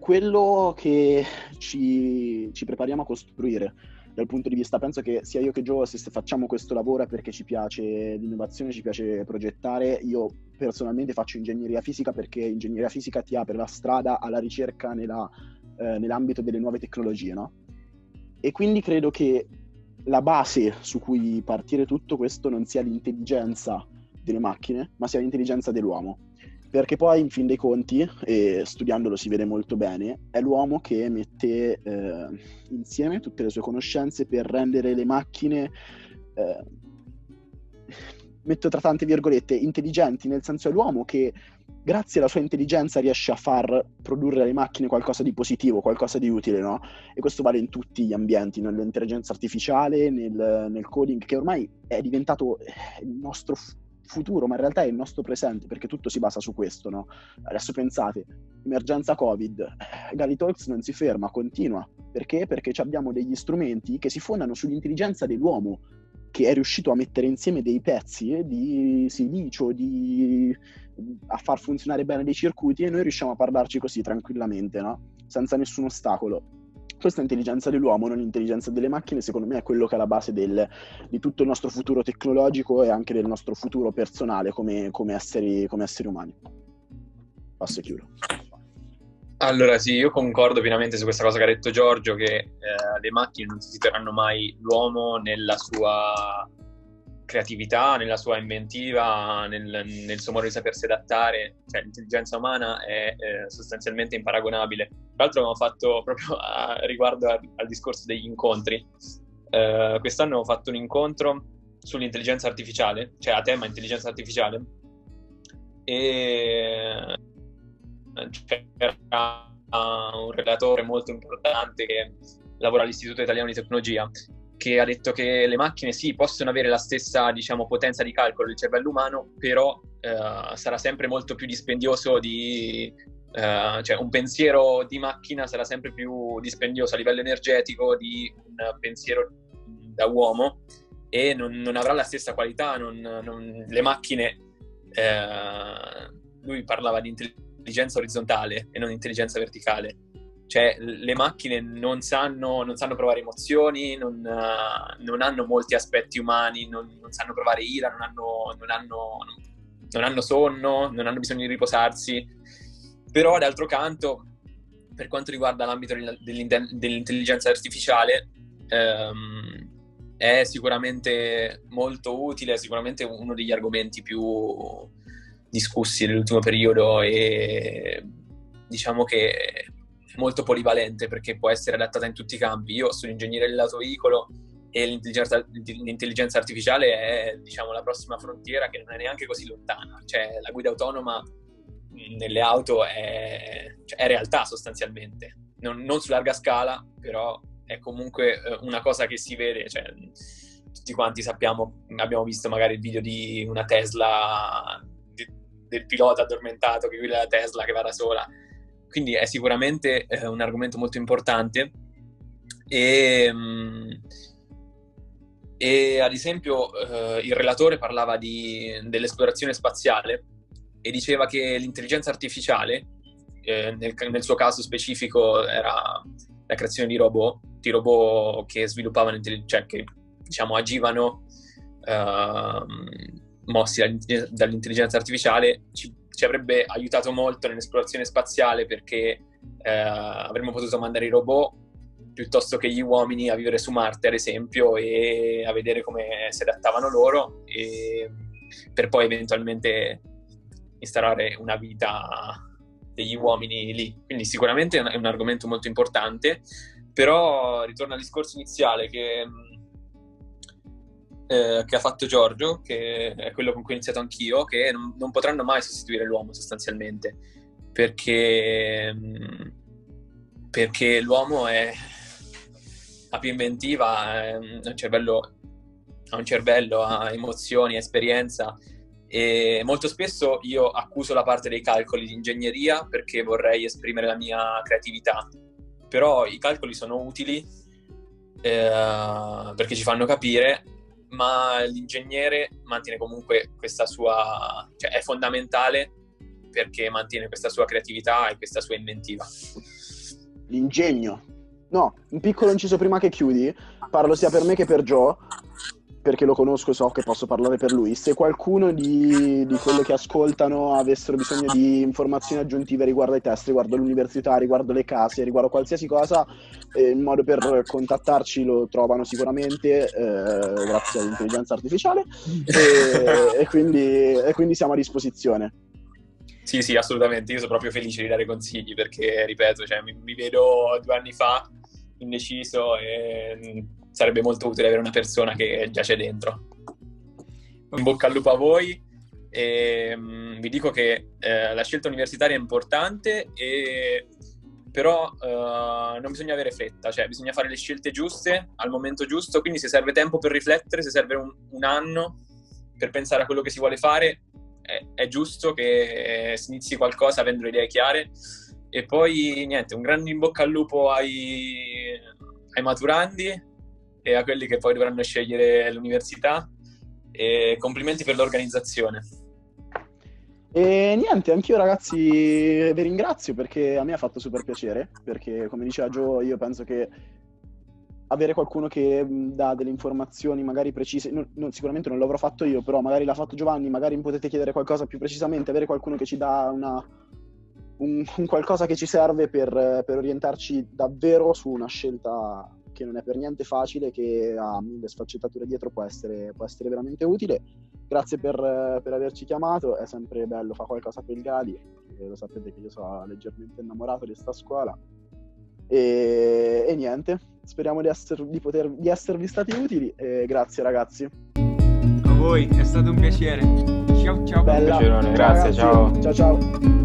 quello che ci, ci prepariamo a costruire dal punto di vista, penso che sia io che Joe, se facciamo questo lavoro è perché ci piace l'innovazione, ci piace progettare. Io personalmente faccio ingegneria fisica perché ingegneria fisica ti apre la strada alla ricerca nella, eh, nell'ambito delle nuove tecnologie, no? E quindi credo che la base su cui partire tutto questo non sia l'intelligenza delle macchine, ma sia l'intelligenza dell'uomo perché poi in fin dei conti, e studiandolo si vede molto bene, è l'uomo che mette eh, insieme tutte le sue conoscenze per rendere le macchine, eh, metto tra tante virgolette, intelligenti, nel senso è l'uomo che grazie alla sua intelligenza riesce a far produrre alle macchine qualcosa di positivo, qualcosa di utile, no? E questo vale in tutti gli ambienti, nell'intelligenza artificiale, nel, nel coding, che ormai è diventato il nostro futuro, ma in realtà è il nostro presente, perché tutto si basa su questo, no? Adesso pensate, emergenza Covid, Gali Talks non si ferma, continua. Perché? Perché abbiamo degli strumenti che si fondano sull'intelligenza dell'uomo, che è riuscito a mettere insieme dei pezzi di silicio, di... a far funzionare bene dei circuiti e noi riusciamo a parlarci così tranquillamente, no? Senza nessun ostacolo questa intelligenza dell'uomo, non l'intelligenza delle macchine, secondo me è quello che è la base del, di tutto il nostro futuro tecnologico e anche del nostro futuro personale come, come, esseri, come esseri, umani. Passo e chiudo. Allora sì, io concordo pienamente su questa cosa che ha detto Giorgio, che eh, le macchine non sostituiranno mai l'uomo nella sua creatività, nella sua inventiva, nel, nel, suo modo di sapersi adattare, cioè l'intelligenza umana è eh, sostanzialmente imparagonabile. Tra l'altro abbiamo fatto proprio a, riguardo a, al discorso degli incontri, eh, quest'anno ho fatto un incontro sull'intelligenza artificiale, cioè a tema intelligenza artificiale, e c'era un relatore molto importante che lavora all'Istituto Italiano di Tecnologia che ha detto che le macchine sì, possono avere la stessa diciamo, potenza di calcolo del cervello umano, però eh, sarà sempre molto più dispendioso di... Eh, cioè un pensiero di macchina sarà sempre più dispendioso a livello energetico di un pensiero da uomo e non, non avrà la stessa qualità, non, non, le macchine... Eh, lui parlava di intelligenza orizzontale e non intelligenza verticale cioè le macchine non sanno, non sanno provare emozioni, non, uh, non, hanno molti aspetti umani, non, non sanno provare ira, non hanno, hanno, non hanno, sonno, non hanno bisogno di riposarsi. Però d'altro canto, per quanto riguarda l'ambito dell'intelligenza artificiale, um, è sicuramente molto utile, è sicuramente uno degli argomenti più discussi nell'ultimo periodo e diciamo che molto polivalente perché può essere adattata in tutti i campi. Io sono ingegnere dell'autoveicolo e l'intelligenza, l'intelligenza, artificiale è diciamo, la prossima frontiera che non è neanche così lontana. Cioè, la guida autonoma nelle auto è, cioè, è realtà sostanzialmente, non, non, su larga scala, però è comunque eh, una cosa che si vede. Cioè, tutti quanti sappiamo, abbiamo visto magari il video di una Tesla, di, del pilota addormentato che guida la Tesla che va da sola quindi è sicuramente eh, un argomento molto importante. E, mm, e ad esempio eh, il relatore parlava di, dell'esplorazione spaziale e diceva che l'intelligenza artificiale, eh, nel, nel, suo caso specifico era la creazione di robot, di robot che sviluppavano, cioè che diciamo agivano uh, mossi dall'intelligenza artificiale, ci ci avrebbe aiutato molto nell'esplorazione spaziale perché eh, avremmo potuto mandare i robot piuttosto che gli uomini a vivere su Marte, ad esempio, e a vedere come si adattavano loro, e, per poi eventualmente instaurare una vita degli uomini lì. Quindi sicuramente è un, argomento molto importante, però ritorno al discorso iniziale che eh, che ha fatto Giorgio, che è quello con cui ho iniziato anch'io, che non, non potranno mai sostituire l'uomo sostanzialmente, perché, mm, perché l'uomo è la più inventiva, è un cervello, ha un cervello, ha emozioni, ha esperienza. E molto spesso io accuso la parte dei calcoli di ingegneria perché vorrei esprimere la mia creatività, però i calcoli sono utili eh, perché ci fanno capire ma l'ingegnere mantiene comunque questa sua, cioè è fondamentale perché mantiene questa sua creatività e questa sua inventiva. L'ingegno. No, un piccolo inciso prima che chiudi, parlo sia per me che per Joe, perché lo conosco e so che posso parlare per lui. Se qualcuno di, di quelli che ascoltano avessero bisogno di informazioni aggiuntive riguardo ai test, riguardo l'università, riguardo le case, riguardo qualsiasi cosa, eh, il modo per contattarci lo trovano sicuramente eh, grazie all'intelligenza artificiale e, e, quindi, e quindi siamo a disposizione. Sì, sì, assolutamente. Io sono proprio felice di dare consigli perché, ripeto, cioè, mi, mi, vedo due anni fa indeciso e mm, sarebbe molto utile avere una persona che già c'è dentro. In bocca al lupo a voi. E um, vi dico che eh, la scelta universitaria è importante e però uh, non bisogna avere fretta, cioè bisogna fare le scelte giuste al momento giusto, quindi se serve tempo per riflettere, se serve un, un anno per pensare a quello che si vuole fare, è, è giusto che si inizi qualcosa avendo le idee chiare. E poi niente, un grande in bocca al lupo ai, ai maturandi e a quelli che poi dovranno scegliere l'università e complimenti per l'organizzazione. E niente, anch'io ragazzi vi ringrazio perché a me ha fatto super piacere, perché come diceva Joe io penso che avere qualcuno che dà delle informazioni magari precise, non, non, sicuramente non l'avrò fatto io, però magari l'ha fatto Giovanni, magari mi potete chiedere qualcosa più precisamente, avere qualcuno che ci dà una, un, un, qualcosa che ci serve per, per, orientarci davvero su una scelta che non è per niente facile, che ha mille sfaccettature dietro, può essere, può essere veramente utile. Grazie per, per, averci chiamato, è sempre bello fare qualcosa per il Gali, lo sapete che io sono leggermente innamorato di questa scuola e, e niente, speriamo di, esser, di, poter, di esservi stati utili e grazie ragazzi. A voi, è stato un piacere. Ciao ciao. Bella. Un piacere, grazie, ciao. Ciao ciao.